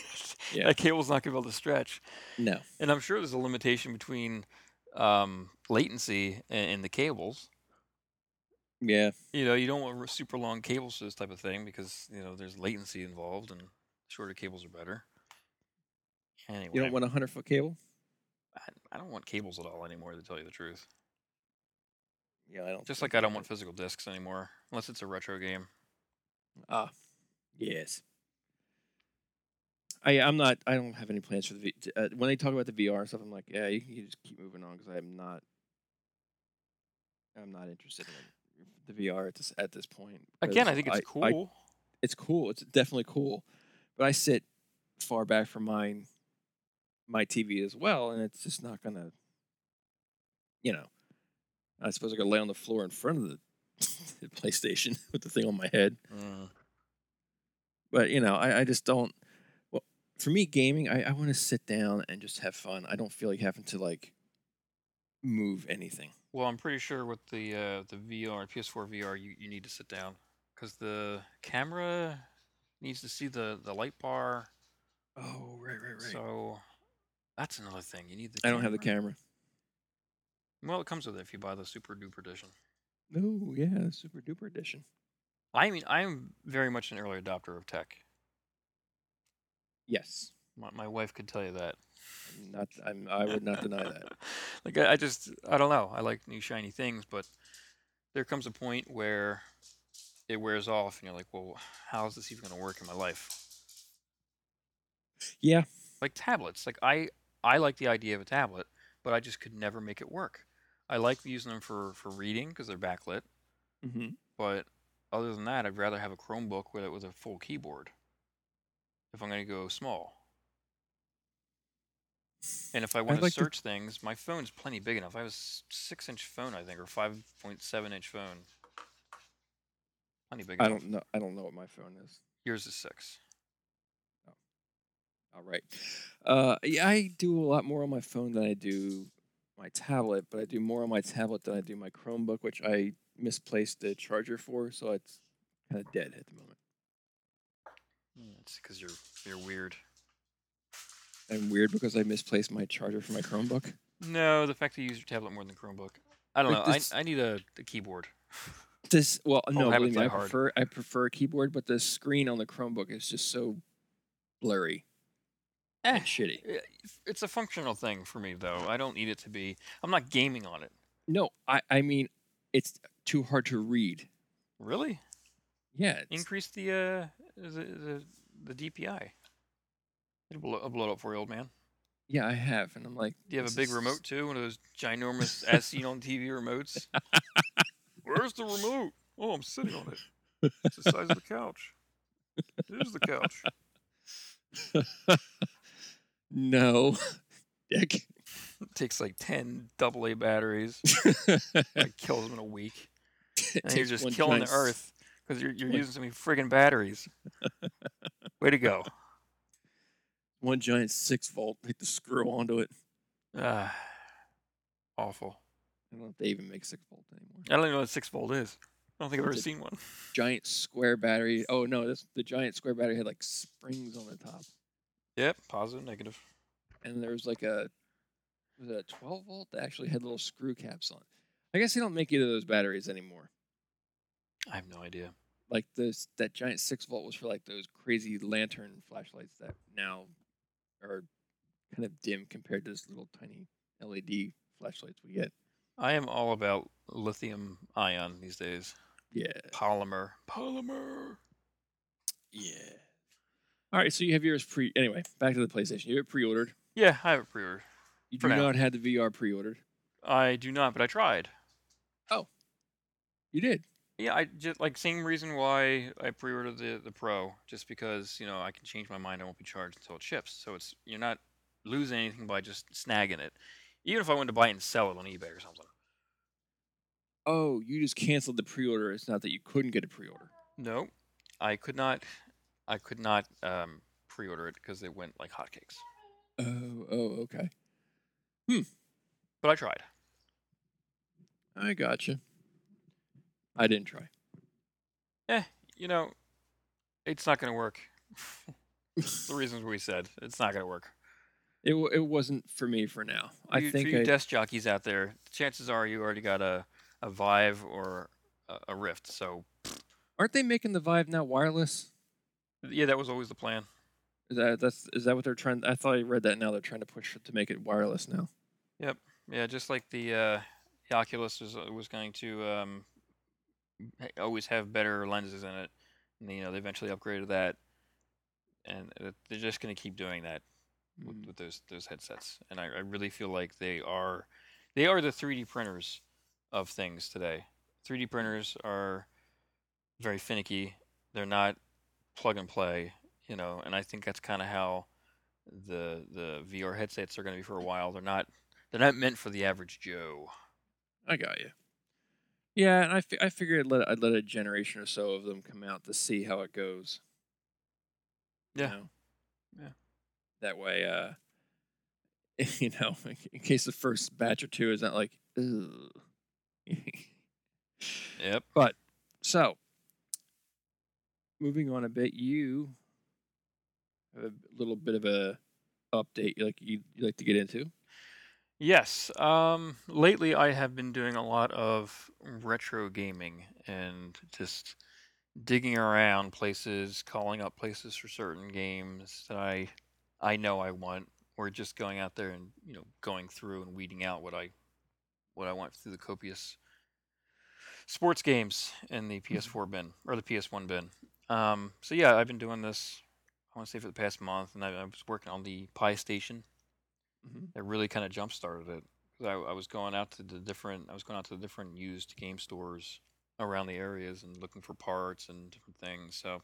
Yeah. That cable's not gonna be able to stretch. No. And I'm sure there's a limitation between um, latency in, in the cables. Yeah. You know, you don't want r- super long cables for this type of thing because, you know, there's latency involved and shorter cables are better. Anyway. You don't want a hundred foot cable. I, I don't want cables at all anymore, to tell you the truth. Yeah, I don't. Just like I don't want physical discs anymore, unless it's a retro game. Ah, yes. I I'm not. I don't have any plans for the V. t- Uh, when they talk about the VR stuff, I'm like, yeah, you can just keep moving on because I'm not. I'm not interested in the VR at this at this point. Again, I think it's cool. it's cool. It's definitely cool, but I sit far back from mine, my TV as well, and it's just not gonna. You know, I suppose I gotta lay on the floor in front of the, the PlayStation with the thing on my head. Mm. But you know, I, I just don't. Well, for me, gaming, I, I want to sit down and just have fun. I don't feel like having to like move anything. Well, I'm pretty sure with the uh, the VR, PS4 VR, you, you need to sit down because the camera needs to see the, the light bar. Oh, right, right, right, So that's another thing. You need the. I don't have the camera. Well, it comes with it if you buy the super duper edition. No, yeah, super duper edition. I mean, I'm very much an early adopter of tech. Yes, My, my wife could tell you that. I'm not. I'm. I would not deny that. like I, I just I don't know. I like new shiny things, but there comes a point where it wears off, and you're like, well, how is this even going to work in my life? Yeah, Like tablets. Like I I like the idea of a tablet, but I just could never make it work. I like using them for for reading because they're backlit, mm-hmm. but other than that, I'd rather have a Chromebook with it with a full keyboard. If I'm going to go small. And if I want to like the- search things, my phone's plenty big enough. I have a six-inch phone, I think, or five point seven inch phone. Plenty big I enough. don't know. I don't know what my phone is. Yours is six. All right. Uh, yeah, I do a lot more on my phone than I do my tablet, but I do more on my tablet than I do my Chromebook, which I misplaced the charger for, so it's kind of dead at the moment. Mm, It's because you're you're weird. And weird because I misplaced my charger for my Chromebook. No, the fact that you use your tablet more than Chromebook. I don't Like know. this- I, I need a, a keyboard. This well, no, believe me, I hard. prefer I prefer a keyboard, but the screen on the Chromebook is just so blurry Eh, and shitty. it's a functional thing for me though. I don't need it to be. I'm not gaming on it. No, I I mean it's too hard to read. Really? Yeah, Increase the uh the the, the DPI. It'll blow, it'll blow it up for you, old man. yeah, I have, and I'm like, Do you have a big is- remote too? One of those ginormous as seen on TV remotes? Where's the remote? Oh, I'm sitting on it. It's the size of the couch. There's the couch. no, dick. It takes like ten double A batteries. It kills them in a week. And you're just killing the earth because you're, you're using so many friggin' batteries. Way to go. One giant six volt, like the screw onto it. Ah, awful. I don't know if they even make six volt anymore. I don't even know what six volt is. I don't think I've ever seen one. Giant square battery. Oh no, this the giant square battery had like springs on the top, Yep, positive, negative. and there was like a was it a twelve volt that actually had little screw caps on. I guess they don't make either of those batteries anymore. I have no idea. Like this, that giant six volt was for like those crazy lantern flashlights that now are kind of dim compared to this little tiny LED flashlights we get. I am all about lithium ion these days. Yeah. Polymer. Polymer. Yeah. All right, so you have yours pre. Anyway, back to the PlayStation. You have it pre-ordered. Yeah, I have it pre-ordered. You do now. not have the VR pre-ordered. I do not, but I tried. Oh, you did. Yeah, I just like same reason why I pre-ordered the the Pro, just because you know I can change my mind. I won't be charged until it ships. So it's you're not losing anything by just snagging it. Even if I went to buy it and sell it on eBay or something. Oh, you just canceled the pre-order. It's not that you couldn't get a pre-order. No, I could not. I could not um, pre-order it because it went like hotcakes. Oh, oh, okay. Hmm. But I tried. I gotcha. I didn't try. Eh, you know, it's not going to work. the reasons we said it's not going to work. It wa- it wasn't for me for now. I you, think for you I, desk jockeys out there, chances are you already got a, a Vive or a, a Rift. So aren't they making the Vive now wireless? Yeah, that was always the plan. Is that that's is that what they're trying? I thought I read that now they're trying to push to make it wireless now. Yep. Yeah, just like the uh, the Oculus was uh, was going to um, always have better lenses in it, and you know they eventually upgraded that, and they're just going to keep doing that with, Mm. with those those headsets. And I, I really feel like they are they are the 3D printers of things today. 3D printers are very finicky. They're not plug and play, you know, and I think that's kind of how the the VR headsets are going to be for a while. They're not they're not meant for the average Joe. I got you. Yeah, and I, fi- I figured I'd let, I'd let a generation or so of them come out to see how it goes. you Yeah. know? Yeah. That way, uh, you know, in case the first batch or two is not like, Ugh. Yep. But so, moving on a bit, you have a little bit of a update you like you like to get into. Yes. Um, lately, I have been doing a lot of retro gaming and just digging around places, calling up places for certain games that I I know I want, or just going out there and you know going through and weeding out what I what I want through the copious sports games in the PS4 bin or the PS1 bin. Um, so yeah, I've been doing this. I want to say for the past month, and I, I was working on the Pi Station Mhm. that really kind of jump started it. I, I was going out to the different, I was going out to the different used game stores around the areas and looking for parts and different things. So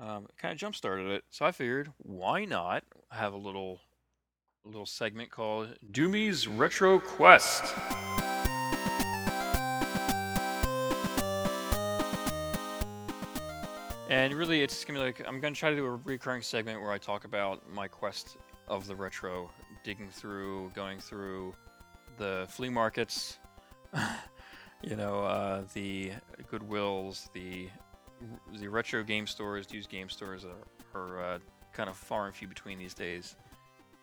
um, it kind of jump started it. So I figured, why not have a little, a little segment called Doomy's Retro Quest. And really, it's gonna be like I'm gonna try to do a recurring segment where I talk about my quest of the retro, digging through, going through the flea markets, you know, uh, the Goodwills, the the retro game stores, used game stores are, are uh, kind of far and few between these days.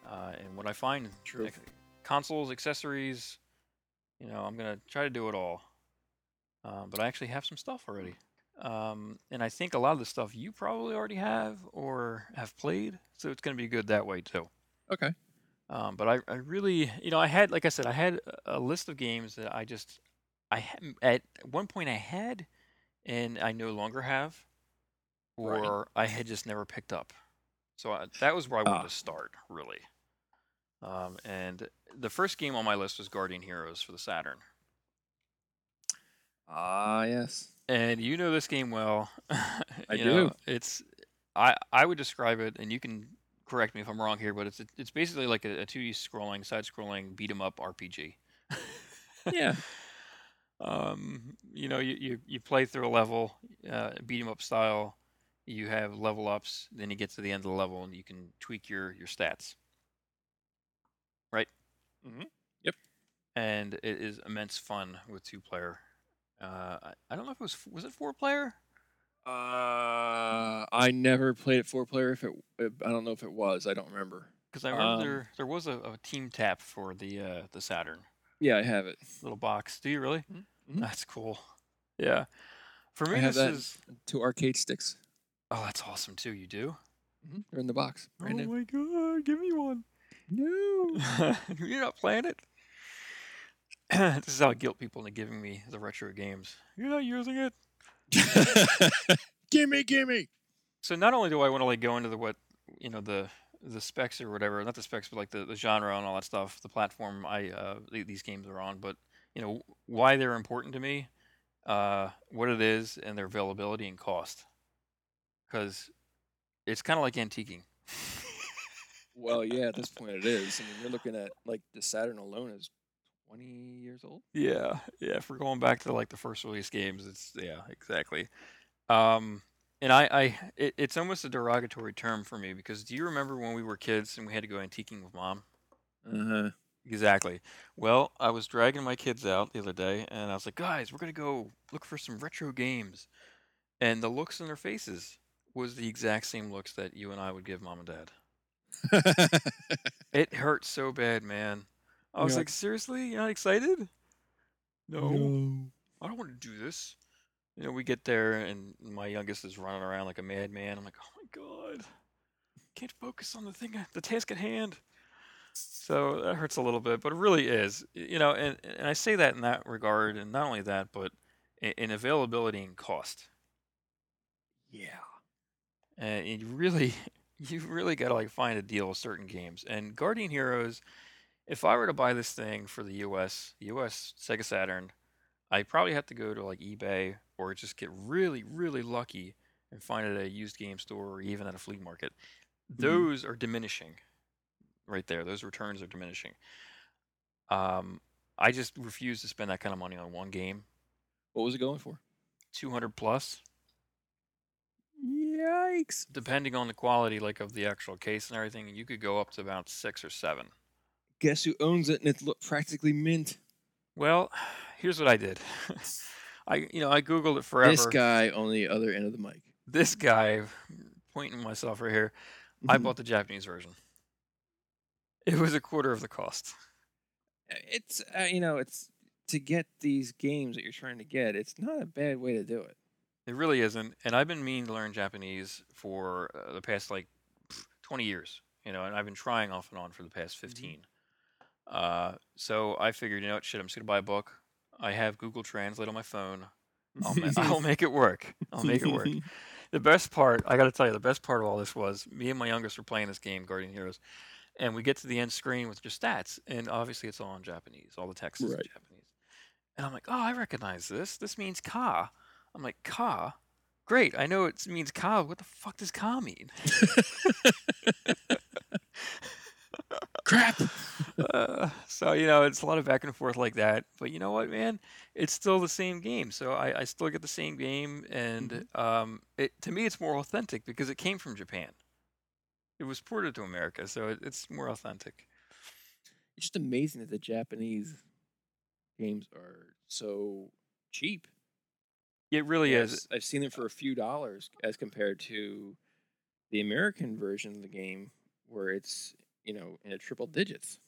Uh, and what I find, True. like, consoles, accessories, you know, I'm gonna try to do it all. Uh, but I actually have some stuff already. Um, and I think a lot of the stuff you probably already have or have played, so it's going to be good that way too. Okay. Um, but I, I really, you know, I had, like I said, I had a- list of games that I just, I had, at one point I had, and I no longer have, Right. or I had just never picked up. So I, that was where I wanted Ah. to start, really. Um, and the first game on my list was Guardian Heroes for the Saturn. Ah, yes. And you know this game well. I do. know, it's I I would describe it, and you can correct me if I'm wrong here, but it's it's basically like a, a 2D scrolling, side-scrolling beat 'em up RPG. Yeah. um, you know, you, you you play through a level, uh, beat 'em up style. You have level ups, then you get to the end of the level, and you can tweak your your stats. Right. Mhm. Yep. And it is immense fun with two player. Uh, I, I don't know if it was f- was it four player. Uh, I never played it four player. If it, I don't know if it was. I don't remember. Because I remember Um, there there was a, a team tap for the uh, the Saturn Yeah, I have it. little box. Do you really? Mhm. That's cool. Yeah. For I me, have this that. is Two arcade sticks. oh, that's awesome too. You do? hmm They're in the box. Brand oh new. my god, give me one. No. You're not playing it. this is how I guilt people into giving me the retro games. You're not using it. gimme, gimme. So not only do I want to like go into the what you know the the specs or whatever, not the specs, but like the, the genre and all that stuff, the platform I uh, these games are on, but you know why they're important to me, uh, what it is, and their availability and cost, because it's kind of like antiquing. Well, yeah, at this point it is. I mean, you're looking at like the Saturn alone is 20 years old. Yeah, yeah. If we're going back to like the first release games, it's yeah, exactly. Um, and I, I, it, it's almost a derogatory term for me because do you remember when we were kids and we had to go antiquing with mom? Uh huh. Exactly. Well, I was dragging my kids out the other day, and I was like, "Guys, we're gonna go look for some retro games," and the looks in their faces was the exact same looks that you and I would give mom and dad. It hurt so bad, man. I was like- like, "Seriously, you're not excited?" No. I don't want to do this. You know, we get there and my youngest is running around like a madman. I'm like, oh my god, can't focus on the thing, uh, the task at hand. So that hurts a little bit, but it really is. You know, and, and I say that in that regard, and not only that, but in, in availability and cost. Yeah. And you really, you really got to like find a deal with certain games. And Guardian Heroes, if I were to buy this thing for the U.S., U.S. Sega Saturn, I probably have to go to like eBay or just get really, really lucky and find it at a used game store or even at a flea market. Mhm. Those are diminishing right there. Those returns are diminishing. Um, I just refuse to spend that kind of money on one game. What was it going for? 200 plus, Yikes! depending on the quality like of the actual case and everything, you could go up to about 6 or 7. Guess who owns it and it's practically mint? Well, here's what I did. I you know, I googled it forever. This guy on the other end of the mic. This guy pointing myself right here. I Mhm. bought the Japanese version. It was a quarter of the cost. It's uh, you know it's to get these games that you're trying to get. It's not a bad way to do it. It really isn't. And I've been meaning to learn Japanese for uh, the past like 20 years, you know, and I've been trying off and on for the past 15. Uh, so I figured, you know what, shit, I'm just going to buy a book. I have Google Translate on my phone. I'll, ma- I'll make it work. I'll make it work. The best part, I got to tell you, the best part of all this was me and my youngest were playing this game, Guardian Heroes, and we get to the end screen with your stats, and obviously it's all in Japanese. All the text is in Japanese. And I'm like, oh, I recognize this. This means ka. I'm like, ka? Great. I know it means ka. What the fuck does ka mean? Crap. Uh, so, you know, it's a lot of back and forth like that. But you know what, man? It's still the same game. So I, I still get the same game. And um, it, to me, it's more authentic because it came from Japan. It was ported to America. So it, it's more authentic. It's just amazing that the Japanese games are so cheap. It really is. I've- I've seen them for a few dollars as compared to the American version of the game, where it's you know in a triple digits,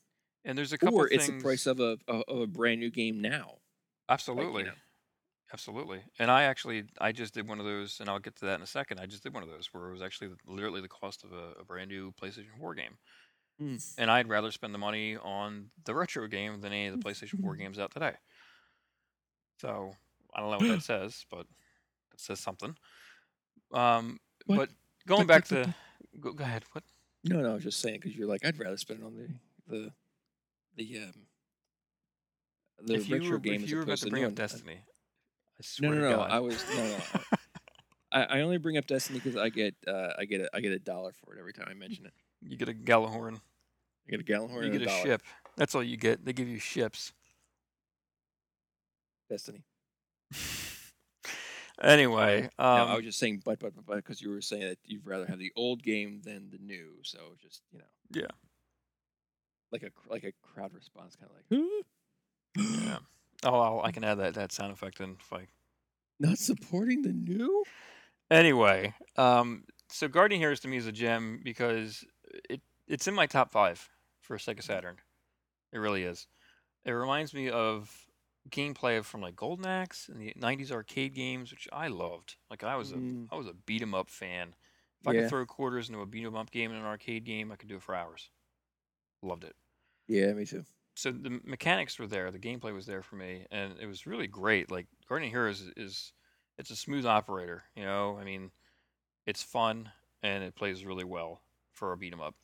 And there's a couple or things. it's the price of a of a brand new game now. Absolutely. know. Absolutely. And I actually, I just did one of those, and I'll get to that in a second. I just did one of those where it was actually literally the cost of a, a brand new PlayStation 4 game. Mm. And I'd rather spend the money on the retro game than any of the PlayStation 4 games out today. So I don't know what that says, but it says something. Um, What? but going But- back but- to, go, go ahead. What? No, no, I was just saying because you're like I'd rather spend it on the the the um the if retro were, game if as you were about opposed to bring up. Destiny, I No, swear no, to no. God. I was no, no. I, I only bring up Destiny because I get uh, I get a, I get a dollar for it every time I mention it. you get a Gjallarhorn. I get a gallon horn You get a a dollar. ship. That's all you get. They give you ships. Destiny. anyway, um, no, I was just saying, but but but because you were saying that you'd rather have the old game than the new, so just you know, Yeah. Like a like a crowd response, kind of like, yeah. Oh, I'll, I can add that that sound effect in if I. not supporting the new. Anyway, um, so Guardian Heroes to me is a gem because it it's in my top five for Sega Saturn. It really is. It reminds me of gameplay from like Golden Axe and the '90s arcade games, which I loved. Like I was a Mm. I was a beat 'em up fan. If I could throw quarters into a beat 'em up game in an arcade game, I could do it for hours. Loved it. Yeah, me too. so the mechanics were there, the gameplay was there for me, and it was really great. Like Guardian Heroes is, is it's a smooth operator, you know. I mean, it's fun and it plays really well for a beat 'em up.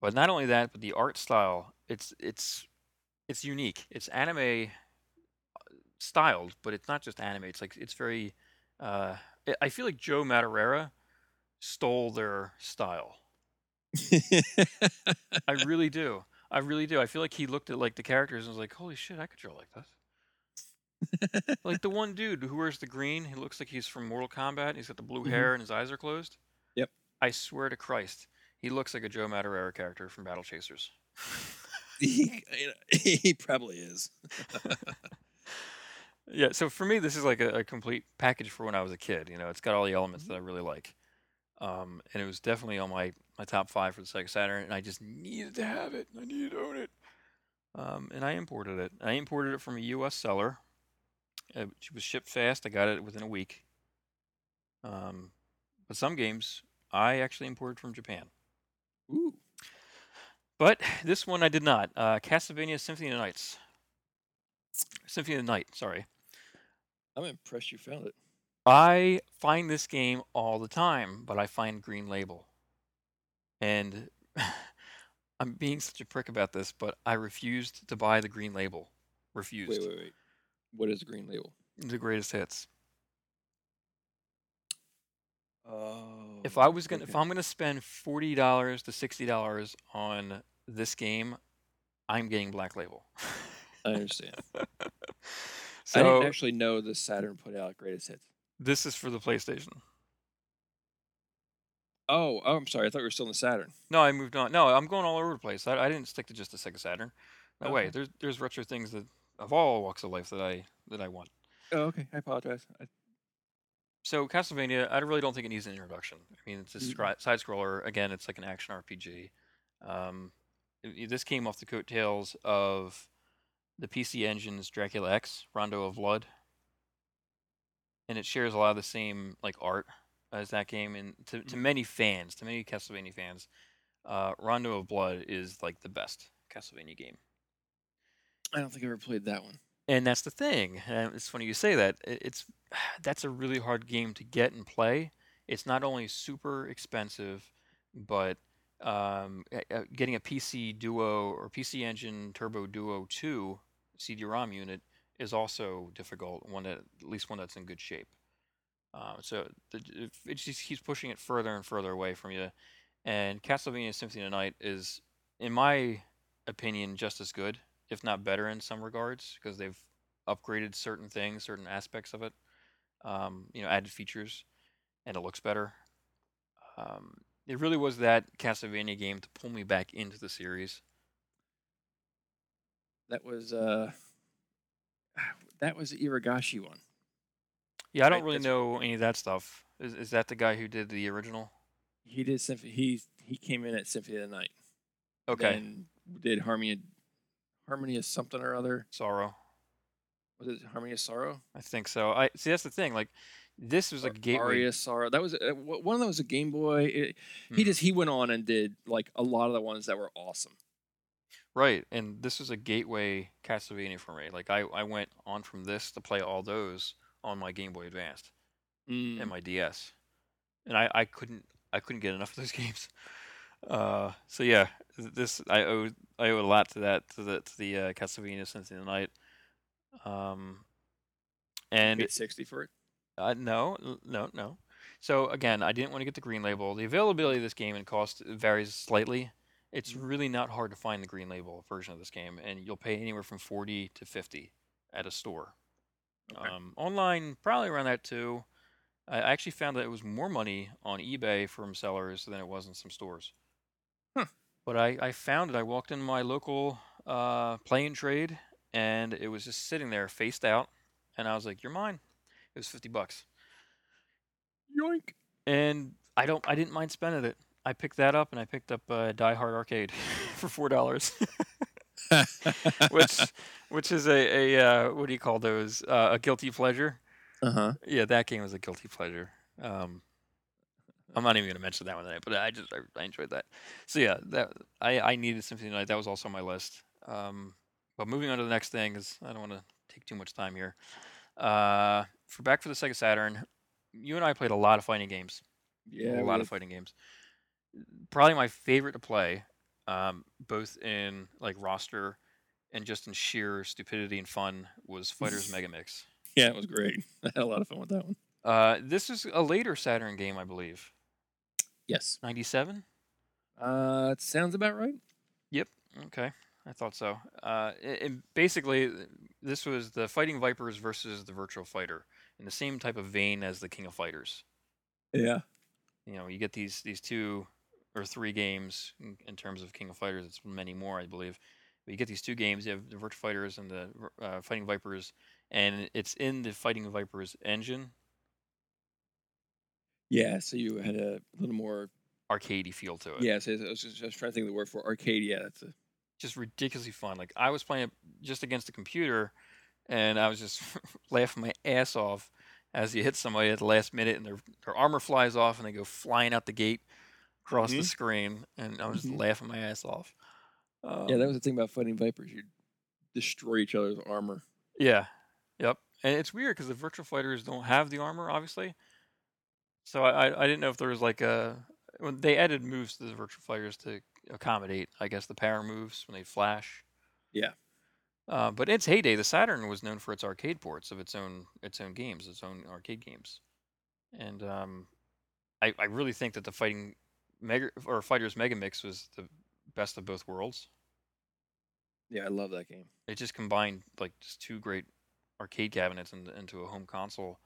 But not only that, but the art style, it's it's it's unique. It's anime uh, styled, but it's not just anime. It's like it's very. Uh, I- I feel like Joe Madureira stole their style. I really do. I really do. I feel like he looked at like the characters and was like, "Holy shit, I could draw like this." like the one dude who wears the green, he looks like he's from Mortal Kombat. He's got the blue Mhm. hair and his eyes are closed. Yep. I swear to Christ, he looks like a Joe Madureira character from Battle Chasers. he, he probably is. yeah. So for me, this is like a, a complete package for when I was a kid. You know, it's got all the elements that I really like. Um, and it was definitely on my, my top five for the Sega Saturn, and I just needed to have it. I needed to own it. Um, and I imported it. I imported it from a U.S. seller. It was shipped fast. I got it within a week. Um, but some games I actually imported from Japan. Ooh, But this one I did not. Uh, Castlevania Symphony of the Nights. Symphony of the Night, sorry. I'm impressed you found it. I find this game all the time, but I find Green Label. And I'm being such a prick about this, but I refused to buy the Green Label. Refused. Wait, wait, wait. What is green label? The greatest hits. Oh. If I was gonna, if I'm gonna spend forty dollars to sixty dollars on this game, I'm getting Black Label. I understand. I didn't actually know the Saturn put out greatest hits. This is for the PlayStation. Oh, oh, I'm sorry. I thought we were still in the Saturn. No, I moved on. No, I'm going all over the place. I, I didn't stick to just the Sega Saturn. No way. There's there's retro things that of all walks of life that I that I want. Oh, okay. I apologize. I, So Castlevania, I really don't think it needs an introduction. I mean, it's a scri- side scroller. Again, it's like an action RPG. Um, i- i- this came off the coattails of the PC Engine's Dracula X, Rondo of Blood, and it shares a lot of the same like art as that game. And to, to Mhm. many fans, to many Castlevania fans, uh, Rondo of Blood is like the best Castlevania game. I don't think I ever played that one. And that's the thing. And it's funny you say that. It's that's a really hard game to get and play. It's not only super expensive, but um, getting a PC Duo or PC Engine Turbo Duo 2 CD-ROM unit is also difficult. One that at least one that's in good shape. Uh, so the, it just keeps pushing it further and further away from you. And Castlevania Symphony of the Night is, in my opinion, just as good, if not better in some regards, because they've upgraded certain things, certain aspects of it. Um, you know, added features, and it looks better. Um, it really was that Castlevania game to pull me back into the series. That was uh, that was the Igarashi one. Yeah, I don't Right, really know any of that stuff. Is, is that the guy who did the original? He did symphony. He he came in at Symphony of the Night. Okay, Then did Harmony, Harmony of something or other. Sorrow. Was it Harmony of Sorrow? I think so. I see. That's the thing. Like, this was a gateway. Aria Sorrow. That was uh, one of them was a Game Boy. It- He Mhm. just he went on and did like a lot of the ones that were awesome. Right, and this was a gateway Castlevania for me. Like I, I went on from this to play all those on my Game Boy Advanced Mm. and my DS, and I, I couldn't I couldn't get enough of those games. Uh, so yeah, this I owe I owe a lot to that to the to the uh, Castlevania Symphony of the Night. Um, and paid sixty for it. uh, no, no, no. So again, I didn't want to get the green label. The availability of this game and cost varies slightly. It's Mhm. really not hard to find the green label version of this game, and you'll pay anywhere from forty to fifty at a store. Okay. Um, online, probably around that too. I actually found that it was more money on eBay from sellers than it was in some stores. But I, I found it. I walked in my local uh, play and trade, and it was just sitting there, faced out, and I was like, "You're mine." It was fifty bucks, Yoink. and I don't. I didn't mind spending it. I picked that up, and I picked up uh, Die Hard Arcade for four dollars, which which is a a uh, what do you call those? Uh, a guilty pleasure. uh huh. Yeah, that game was a guilty pleasure. Um, I'm not even gonna mention that one tonight, but I just I, I enjoyed that. So yeah, that I I needed something of the Night. That was also on my list. Um, but moving on to the next thing, because I don't want to take too much time here. Uh, for back for the Sega Saturn, you and I played a lot of fighting games. Yeah. a lot of fighting games. Probably my favorite to play, um, both in like roster and just in sheer stupidity and fun, was Fighters Mega Mix. Yeah, it was great. I had a lot of fun with that one. Uh, this is a later Saturn game, I believe. Yes. 97? Uh, it sounds about right. Yep. Okay. I thought so. Uh, and basically, this was the Fighting Vipers versus the Virtual Fighter in the same type of vein as the King of Fighters. Yeah. You know, you get these these two or three games in, in terms of King of Fighters. It's many more, I believe. But you get these two games. You have the Virtual Fighters and the uh, Fighting Vipers, and it's in the Fighting Vipers engine, Yeah. So you had a little more. arcadey feel to it. Yeah. So I was just, I was trying to think of the word for arcade. Yeah. That's a. just ridiculously fun. Like I was playing it just against the computer, and I was just laughing my ass off as you hit somebody at the last minute, and their their armor flies off, and they go flying out the gate across the Mhm. screen, and I was just Mhm. laughing my ass off. Um, Yeah, that was the thing about fighting vipers. You destroy each other's armor. yeah, yep. And it's weird because the virtual fighters don't have the armor, obviously. So I, I I didn't know if there was like a when they added moves to the virtual fighters to accommodate, I guess, the power moves when they flash. Yeah. Uh, but its heyday, the Saturn was known for its arcade ports of its own its own games, its own arcade games, and um, I, I really think that the fighting mega or fighters mega mix was the best of both worlds. Yeah, I love that game. It just combined like just two great arcade cabinets into, into a home console,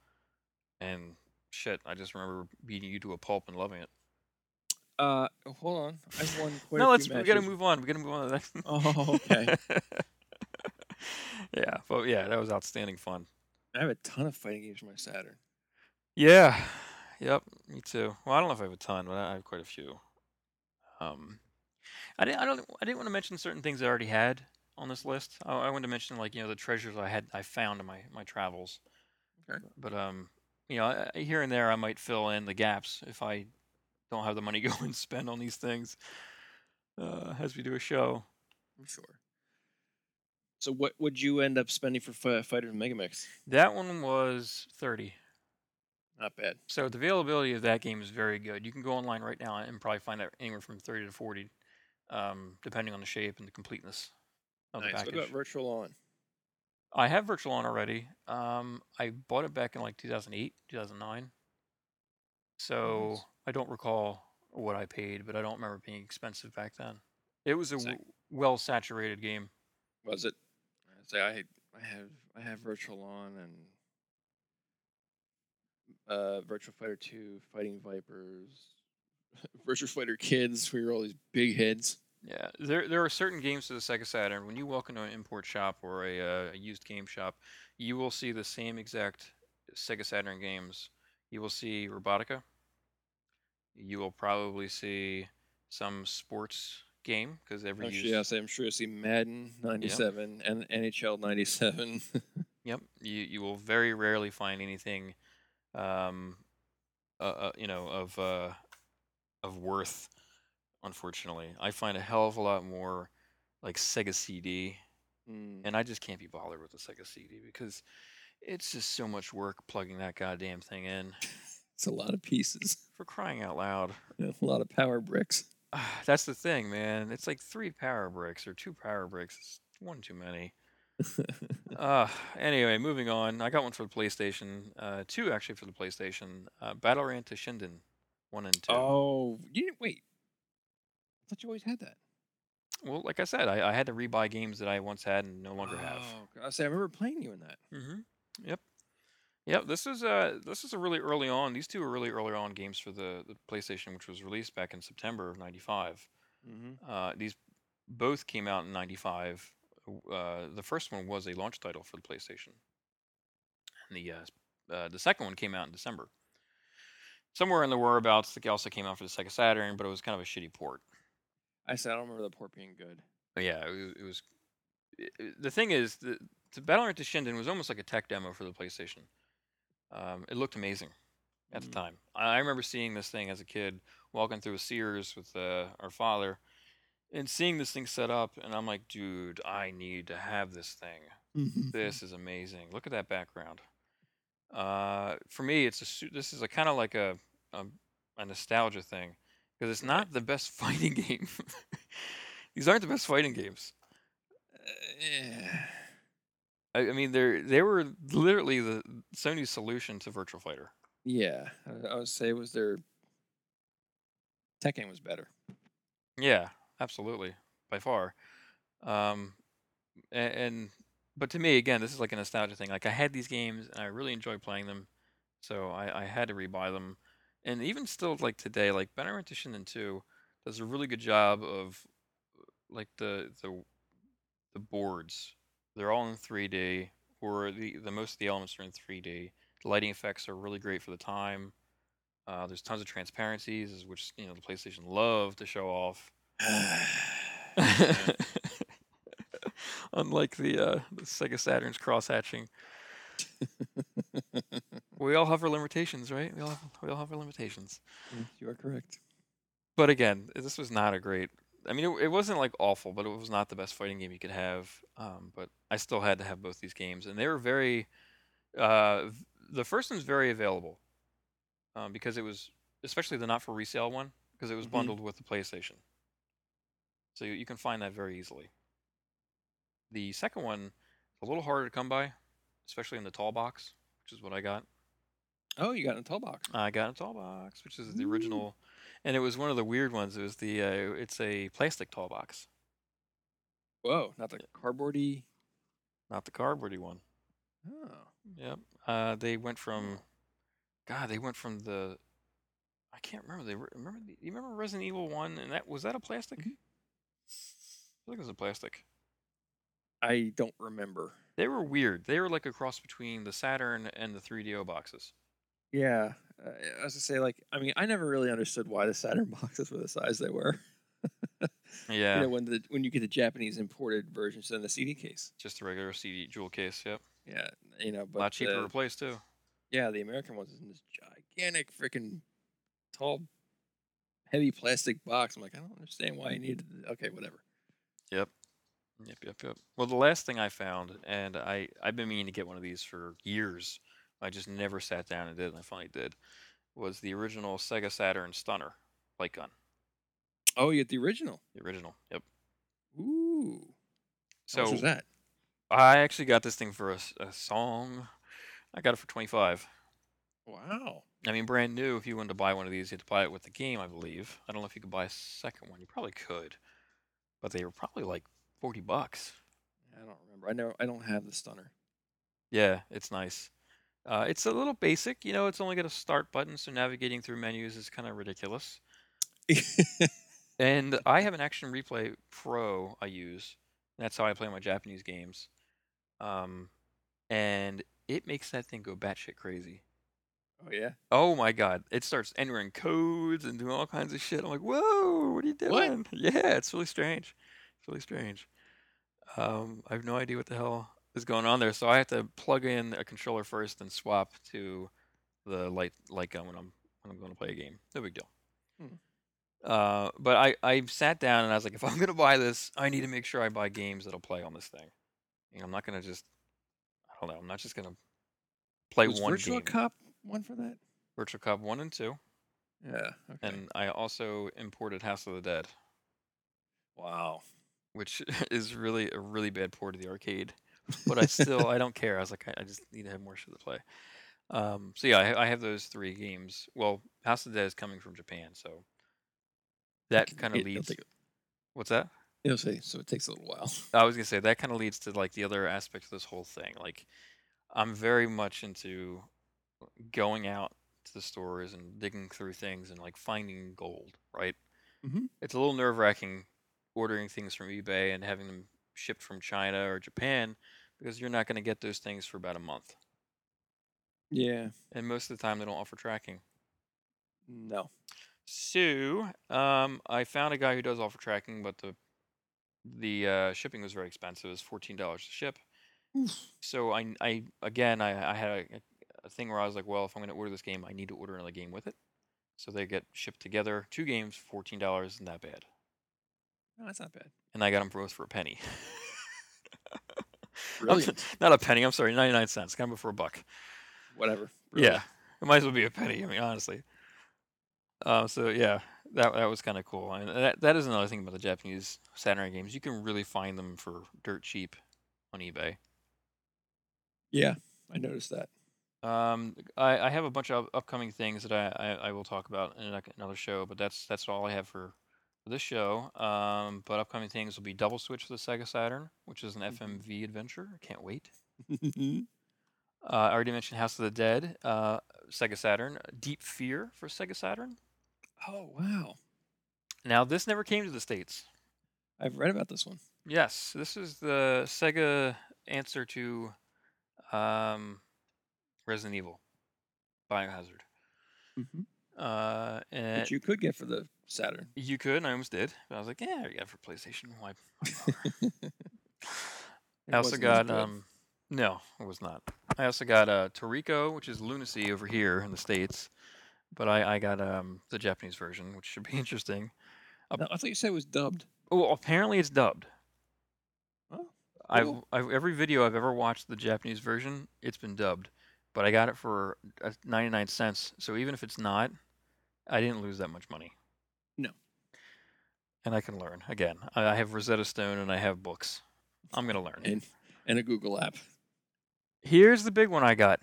and shit, I just remember beating you to a pulp and loving it. Uh, hold on. I've won quite no, let's we gotta move on. We gotta move on to the next. Oh, okay. yeah, but yeah, that was outstanding fun. I have a ton of fighting games for my Saturn. Yeah. Yep. Me too. Well, I don't know if I have a ton, but I have quite a few. Um, I didn't. I don't. I didn't want to mention certain things I already had on this list. I, I wanted to mention like you know the treasures I had I found in my my travels. Okay. But um, you know, I, I- here and there I might fill in the gaps if I don't have the money to go and spend on these things. Uh, as we do a show. I'm sure. So, what would you end up spending for Fi- Fighter Megamix? That one was thirty. Not bad. So the availability of that game is very good. You can go online right now and probably find out anywhere from thirty to forty, um, depending on the shape and the completeness of the Nice. What about Virtual On? I have Virtual On already. Um, I bought it back in like 2008, 2009. So Nice. I don't recall what I paid, but I don't remember being expensive back then. It was a well saturated game. Was it? I'd say I I have I have Virtual On and uh, Virtual Fighter Two, Fighting Vipers, Virtual Fighter Kids, where you're all these big heads. Yeah, there there are certain games to the Sega Saturn. When you walk into an import shop or a, uh, a used game shop, you will see the same exact Sega Saturn games. You will see Robotica. You will probably see some sports game because every I'm sure, used. yes, I'm sure you'll see Madden '97 and NHL '97. Yep. You you will very rarely find anything, um, uh, uh, you know, of uh, of worth. Unfortunately, I find a hell of a lot more like Sega CD. Mm, and I just can't be bothered with the Sega CD because it's just so much work plugging that goddamn thing in. it's a lot of pieces, For crying out loud. a lot of power bricks. That's the thing, man. It's like three power bricks or two power bricks. It's one too many. Uh, anyway, moving on. I got one for the PlayStation. Uh, two actually for the PlayStation. Uh, Battle Arena Toshinden, one and two. oh, you didn't wait. I thought you always had that. Well, like I said, I, I had to rebuy games that I once had and no longer have. Oh, I say I remember playing you in that. Mm-hmm. Yep. Yep. This is uh this is a really early on. These two are really early on games for the, the PlayStation, which was released back in September of '95. Mm-hmm. Uh, these both came out in '95. Uh, the first one was a launch title for the PlayStation, and the uh, uh, the second one came out in December. Somewhere in the whereabouts, the also came out for the Sega Saturn, but it was kind of a shitty port. I said I don't remember the port being good. But yeah, it, was- it was. i- i- the thing is, the, the Battle Toshinden was almost like a tech demo for the PlayStation. Um, it looked amazing at Mhm. the time. I I remember seeing this thing as a kid, walking through a Sears with uh, our father, and seeing this thing set up, and I'm like, dude, I need to have this thing. This is amazing. Look at that background. Uh, for me, it's a su- this is a kind of like a, a a nostalgia thing because it's not the best fighting game. These aren't the best fighting games. Uh, yeah. I, I mean, they're they were literally the Sony's solution to Virtual Fighter. Yeah, I, I would say it was their Tekken was better. Yeah, absolutely, by far. Um, and, and but to me, again, this is like a nostalgia thing. Like I had these games and I really enjoyed playing them, so I, I had to rebuy them. And even still, like today, like Battle Arena Toshinden 2 does a really good job of like the the the boards. They're all in 3D, or the the most of the elements are in 3D. The lighting effects are really great for the time. Uh, there's tons of transparencies, which you know the PlayStation love to show off. Unlike the, uh, the Sega Saturn's cross hatching, we all have our limitations, right? We all have, we all have our limitations. Mm, you are correct. But again, this was not a great. I mean, it, it wasn't like awful, but it was not the best fighting game you could have. Um, but I still had to have both these games, and they were very. Uh, the first one's very available, um, because it was especially the not for resale one because it was Mhm. bundled with the PlayStation. So you, you can find that very easily. The second one is a little harder to come by, especially in the tall box, which is what I got. Oh, you got in a tall box. I got in a tall box, which is the Ooh. original, and it was one of the weird ones. It was the uh, it's a plastic tall box, Whoa, not the cardboardy. not the cardboardy one. Oh, Yep. Uh, they went from, God, they went from the, I can't remember. They were, remember the, you remember Resident Evil One, and that was that a plastic? Mhm. I think it was a plastic. I don't remember. They were weird. They were like a cross between the Saturn and the 3DO boxes. Yeah, uh, I was to say, like, I mean, I never really understood why the Saturn boxes were the size they were. Yeah, You know, when the when you get the Japanese imported versions in the CD case. just a regular CD jewel case. Yep. Yeah, you know, a but lot cheaper to uh, replace too. yeah, the American ones is in this gigantic, freaking tall, heavy plastic box. I'm like, I don't understand why you needed. Mm-hmm. Okay, whatever. Yep. Yep, yep, yep. Well, the last thing I found, and I I've been meaning to get one of these for years. I just never sat down and did, and I finally did. Was the original Sega Saturn Stunner light gun, Oh, you get the original. the original. Yep. Ooh. How So was that? I actually got this thing for a song. I got it for twenty five. Wow. I mean, brand new. If you wanted to buy one of these, you had to buy it with the game, I believe. I don't know if you could buy a second one. You probably could, but they were probably like forty bucks. I don't remember. I know I don't have the stunner. Yeah, it's nice. Uh, it's a little basic, you know. It's only got a start button, so navigating through menus is kind of ridiculous. And I have an Action Replay Pro I use. That's how I play my Japanese games. Um, and it makes that thing go batshit crazy. Oh yeah. Oh my god! It starts entering codes and doing all kinds of shit. I'm like, whoa, what are you doing? What? Yeah, it's really strange. It's really strange. Um, I have no idea what the hell is going on there. So I have to plug in a controller first and swap to the light light gun when I'm when I'm going to play a game. No big deal. Hmm. Uh, but I I sat down and I was like, if I'm gonna buy this, I need to make sure I buy games that'll play on this thing. You know, I'm not gonna just I don't know. I'm not just gonna play was one Virtual game. Cop one for that? Virtual Cop one and two. Yeah. Okay. And I also imported House of the Dead, wow. which is really a really bad port of the arcade. But I still I don't care. I was like I, I just need to have more shit to play. Um, so yeah, I, I have those three games. Well, House of the Dead is coming from Japan, so that kind of leads. What's that? It'll say so. It takes a little while. I was gonna say that kind of leads to like the other aspect of this whole thing. Like, I'm very much into going out to the stores and digging through things and like finding gold. Right? Mhm. It's a little nerve wracking ordering things from eBay and having them shipped from China or Japan because you're not gonna get those things for about a month, Yeah. and most of the time they don't offer tracking. No. So, um, I found a guy who does offer tracking, but the the uh, shipping was very expensive. It was fourteen dollars to ship. So I, I again, I, I had a, a thing where I was like, well, if I'm going to order this game, I need to order another game with it. So they get shipped together, two games, fourteen dollars, isn't that bad? No, that's not bad. And I got them both for a penny. Brilliant. not a penny. I'm sorry, ninety nine cents. Got them for a buck. Whatever. Yeah, it might as well be a penny. I mean, honestly. Uh, so yeah, that that was kind of cool, and that that is another thing about the Japanese Saturn games. You can really find them for dirt cheap on eBay. Yeah, I noticed that. Um, I, I have a bunch of upcoming things that I, I, I will talk about in ano- another show, but that's that's all I have for, for this show. Um, but upcoming things will be Double Switch for the Sega Saturn, which is an Mhm. FMV adventure. I can't wait. Uh, I already mentioned House of the Dead, uh, Sega Saturn. Deep Fear for Sega Saturn. oh wow, Now this never came to the states. I've read about this one. Yes, this is the Sega answer to um, Resident Evil, Biohazard. Mm-hmm. Uh, and Which you could get for the Saturn. You could, and I almost did. But I was like, yeah, I got it for PlayStation. Why? why bother?" It I also got um, no, it was not. I also got uh, Torico, which is Lunacy over here in the states, but I I got um the Japanese version, which should be interesting. No, I thought you said it was dubbed. Oh, apparently it's dubbed. Oh, I've, cool. I've every video I've ever watched the Japanese version, it's been dubbed, but I got it for uh, 99 cents. So even if it's not, I didn't lose that much money. No. And I can learn again. I, have Rosetta Stone and I have books. I'm gonna learn. and and a Google app. Here's the big one I got.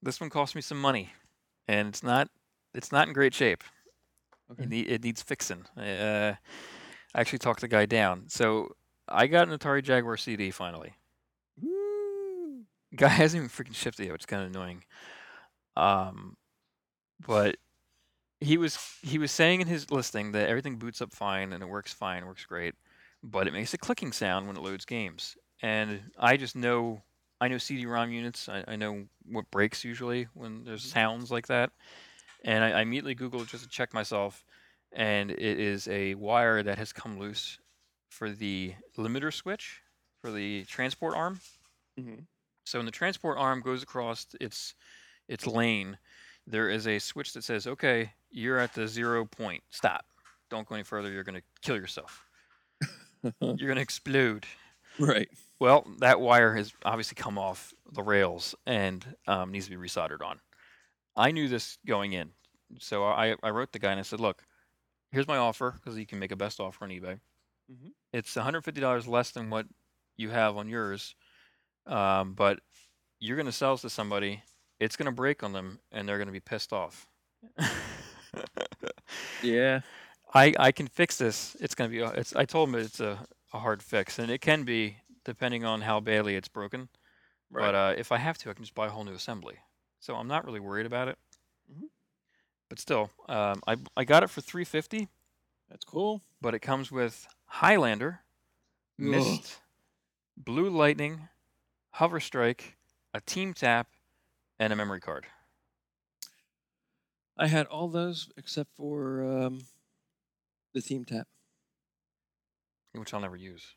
This one cost me some money, and it's not it's not in great shape. Okay. It, need, it needs fixing. Uh, I actually talked the guy down. So I got an Atari Jaguar CD finally. Guy hasn't even freaking shifted yet, which is kind of annoying. Um, but he was he was saying in his listing that everything boots up fine and it works fine, works great, but it makes a clicking sound when it loads games. And I just know I know CD-ROM units. I, I know what breaks usually when there's sounds like that. And I, I immediately Googled just to check myself, and it is a wire that has come loose for the limiter switch for the transport arm. Mhm. So when the transport arm goes across its its lane, there is a switch that says, "Okay, you're at the zero point. Stop. Don't go any further. You're going to kill yourself. You're going to explode." right. Well, that wire has obviously come off the rails and um, needs to be resoldered on. I knew this going in, so I, I wrote the guy and I said, "Look, here's my offer because you can make a best offer on eBay. Mhm. It's $150 less than what you have on yours, um, but you're going to sell this to somebody. It's going to break on them, and they're going to be pissed off. Yeah. I I can fix this. It's going to be. It's. I told him it's a, a hard fix, and it can be depending on how badly it's broken. Right. But uh, if I have to, I can just buy a whole new assembly. So I'm not really worried about it. Mhm. But still, um, I I got it for 350, That's cool. but it comes with Highlander. Mist, Blue Lightning, Hover Strike, a Team Tap, and a memory card. I had all those except for um, the team tap. which I'll never use.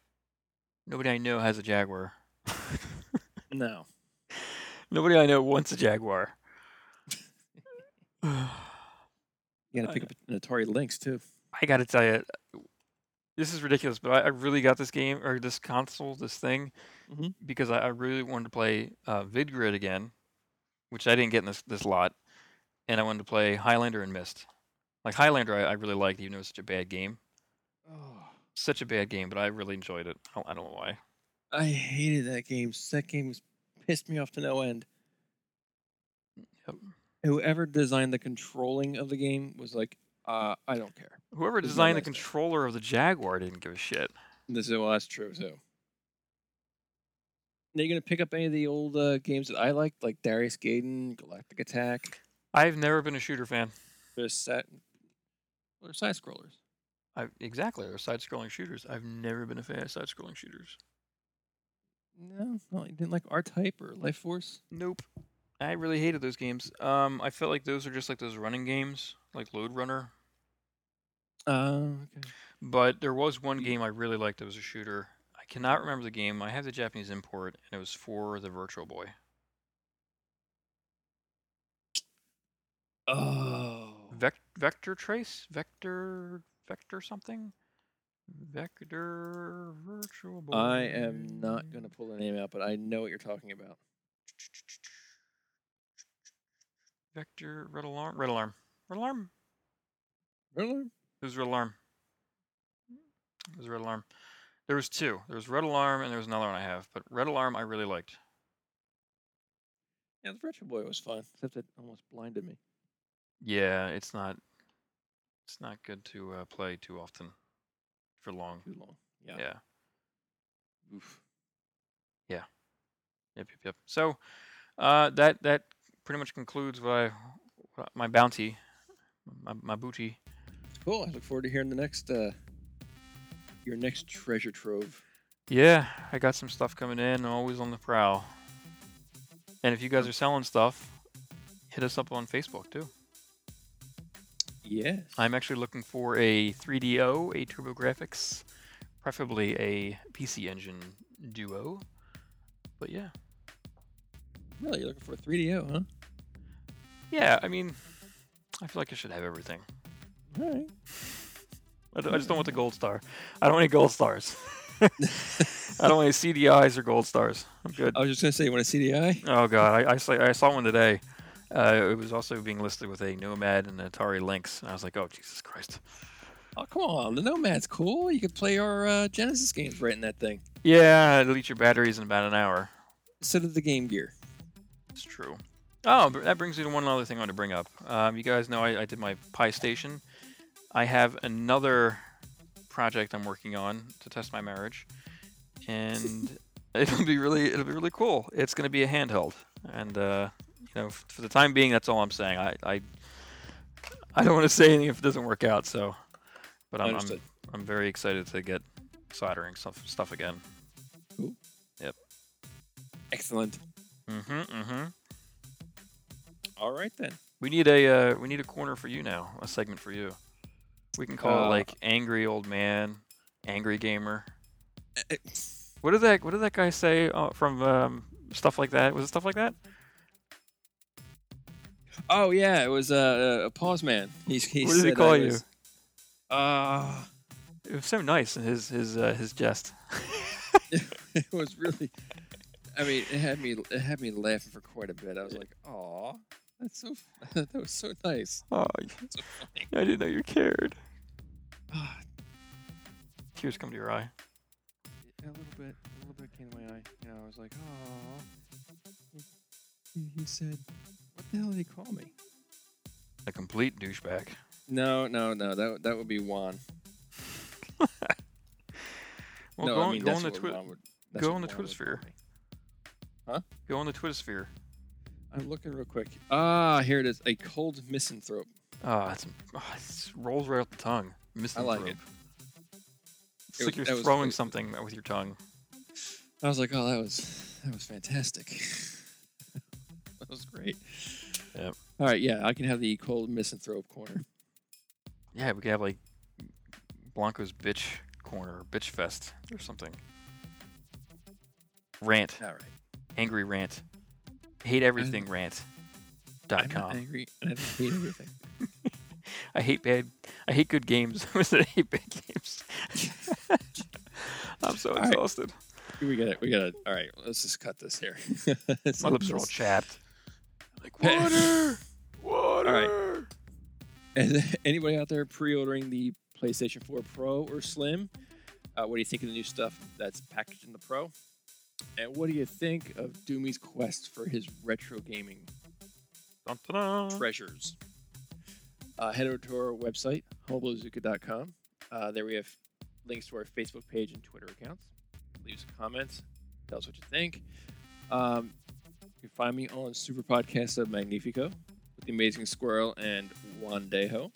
Nobody I know has a Jaguar. No. Nobody I know wants a Jaguar. You gotta pick up an Atari Lynx too. I gotta tell you, this is ridiculous, but I, I really got this game or this console, this thing, Mhm. because I, I really wanted to play uh, VidGrid again, which I didn't get in this this lot, and I wanted to play Highlander and Mist. Like Highlander, I, I really liked, even though it was such a bad game. Oh, Such a bad game, but I really enjoyed it. I don't, I don't know why. I hated that game. That game was pissed me off to no end. Yep. Whoever designed the controlling of the game was like, uh, I don't care. Whoever There's no designed the nice thing. controller of the Jaguar didn't give a shit. This is well, that's true too. Are you gonna pick up any of the old uh, games that I liked, like Darius Gaiden, Galactic Attack, I've never been a shooter fan. the set, or side scrollers? I, exactly, they're side-scrolling shooters. I've never been a fan of side-scrolling shooters. No, no, you didn't like R Type or Life Force. Nope. I really hated those games. Um, I felt like those are just like those running games, like Lode Runner. Uh, okay. But there was one game I really liked that was a shooter. I cannot remember the game. I have the Japanese import, and it was for the Virtual Boy. Oh, Vec- Vector Trace? Vector... Vector something? Vector Virtual Boy. I am not gonna pull the name out, but I know what you're talking about. Vector... Red Alarm? Red Alarm. Red Alarm? Really? It was Red Alarm. It was Red Alarm. There was two. There was Red Alarm and there was another one I have, but Red Alarm I really liked. Yeah, the Virtual Boy was fun, except it almost blinded me. Yeah, it's not. It's not good to uh, play too often, for long. Too long. Yeah. Yeah. Oof. Yeah. Yep. Yep. Yep. So, uh, that that pretty much concludes what I what my bounty, my my booty. Cool. I look forward to hearing the next, uh, your next treasure trove. Yeah, I got some stuff coming in. I'm always on the prowl. And if you guys are selling stuff, hit us up on Facebook too. Yes. I'm actually looking for a 3DO, a TurboGrafx, preferably a PC Engine Duo. But yeah, really you're looking for a 3DO, huh? yeah. I mean, I feel like I should have everything. All right. I, I just don't want the gold star. I don't want any gold stars. I don't want any CDIs or gold stars. I'm good. I was just gonna say, you want a CDI? Oh god, I, I, saw, I saw one today. Uh, it was also being listed with a Nomad and Atari Lynx, and I was like, oh Jesus Christ. Oh come on, the Nomad's cool. You could play our uh, Genesis games right in that thing Yeah, delete your batteries in about an hour. instead of the Game Gear. It's true. Oh, that brings me to one other thing I want to bring up. Um, you guys know I, I did my Pi Station. I have another project I'm working on to test my marriage, and it'll be really it'll be really cool. It's going to be a handheld, and uh, you know, f- for the time being, that's all I'm saying. I I, I don't want to say anything if it doesn't work out. So, but I'm I'm, I'm very excited to get soldering stuff stuff again. Ooh. Yep. Excellent. Mm-hmm. Mm-hmm. All right then. We need a uh, we need a corner for you now, a segment for you. We can call it Uh, like angry old man, angry gamer. Eh, What did that What did that guy say uh, from um, stuff like that? Was it stuff like that? Oh yeah, it was uh, a pause man. He's, he What did he call I you? was- Uh, It was so nice in his his uh, his jest. it was really. I mean, it had me it had me laughing for quite a bit. I was like, "Aw, that's so that was so nice, oh, so funny." I didn't know you cared. Ah, Tears come to your eye. a little bit, a little bit came to my eye. You know, I was like, "Aw." He, he said, "What the hell did he call me?" A complete douchebag. No, no, no. That that would be Juan. Well, no, go I on, mean go on the Juan would. go on the Twitter sphere. Me. Go on the Twitter sphere. I'm looking real quick. Ah, here it is. A cold misanthrope. Ah, it's, it rolls right off the tongue. Misanthrope. like it. It's It like was- you're that was- throwing something with your tongue. I was like, oh, that was that was fantastic. that was great. Yep. All right, yeah, I can have the cold misanthrope corner. Yeah, we could have like Blanco's bitch corner, bitch fest, or something. Rant, All right. Angry rant, hate everything rant. Dot I'm com. angry, and I hate everything. I hate bad. I hate good games. I said I hate bad games. I'm so All right. exhausted. we got it. We got it. All right, let's just cut this here. My lips are all chapped. Like water, water. right. And anybody out there pre-ordering the PlayStation 4 Pro or Slim? Uh, what do you think of the new stuff that's packaged in the Pro? And what do you think of Doomy's quest for his retro gaming Dun, dun, dun. treasures. Uh, head over to our website, humblebazooka.com. Uh, there we have links to our Facebook page and Twitter accounts. Leave some comments. Tell us what you think. Um, you can find me on Super Podcast of Magnifico with the Amazing Squirrel and Juan Dejo.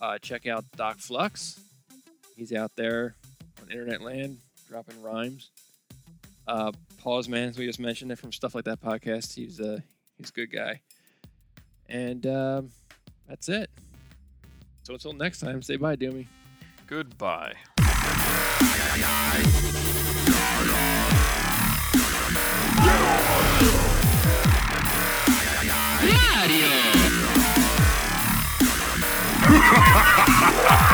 Uh, check out Doc Flux. He's out there on internet land dropping rhymes. Uh, Pause Man, as we just mentioned, it from Stuff Like That podcast. He's a he's a good guy. And um, that's it. So until next time, say bye, Doomy. Goodbye. Mario!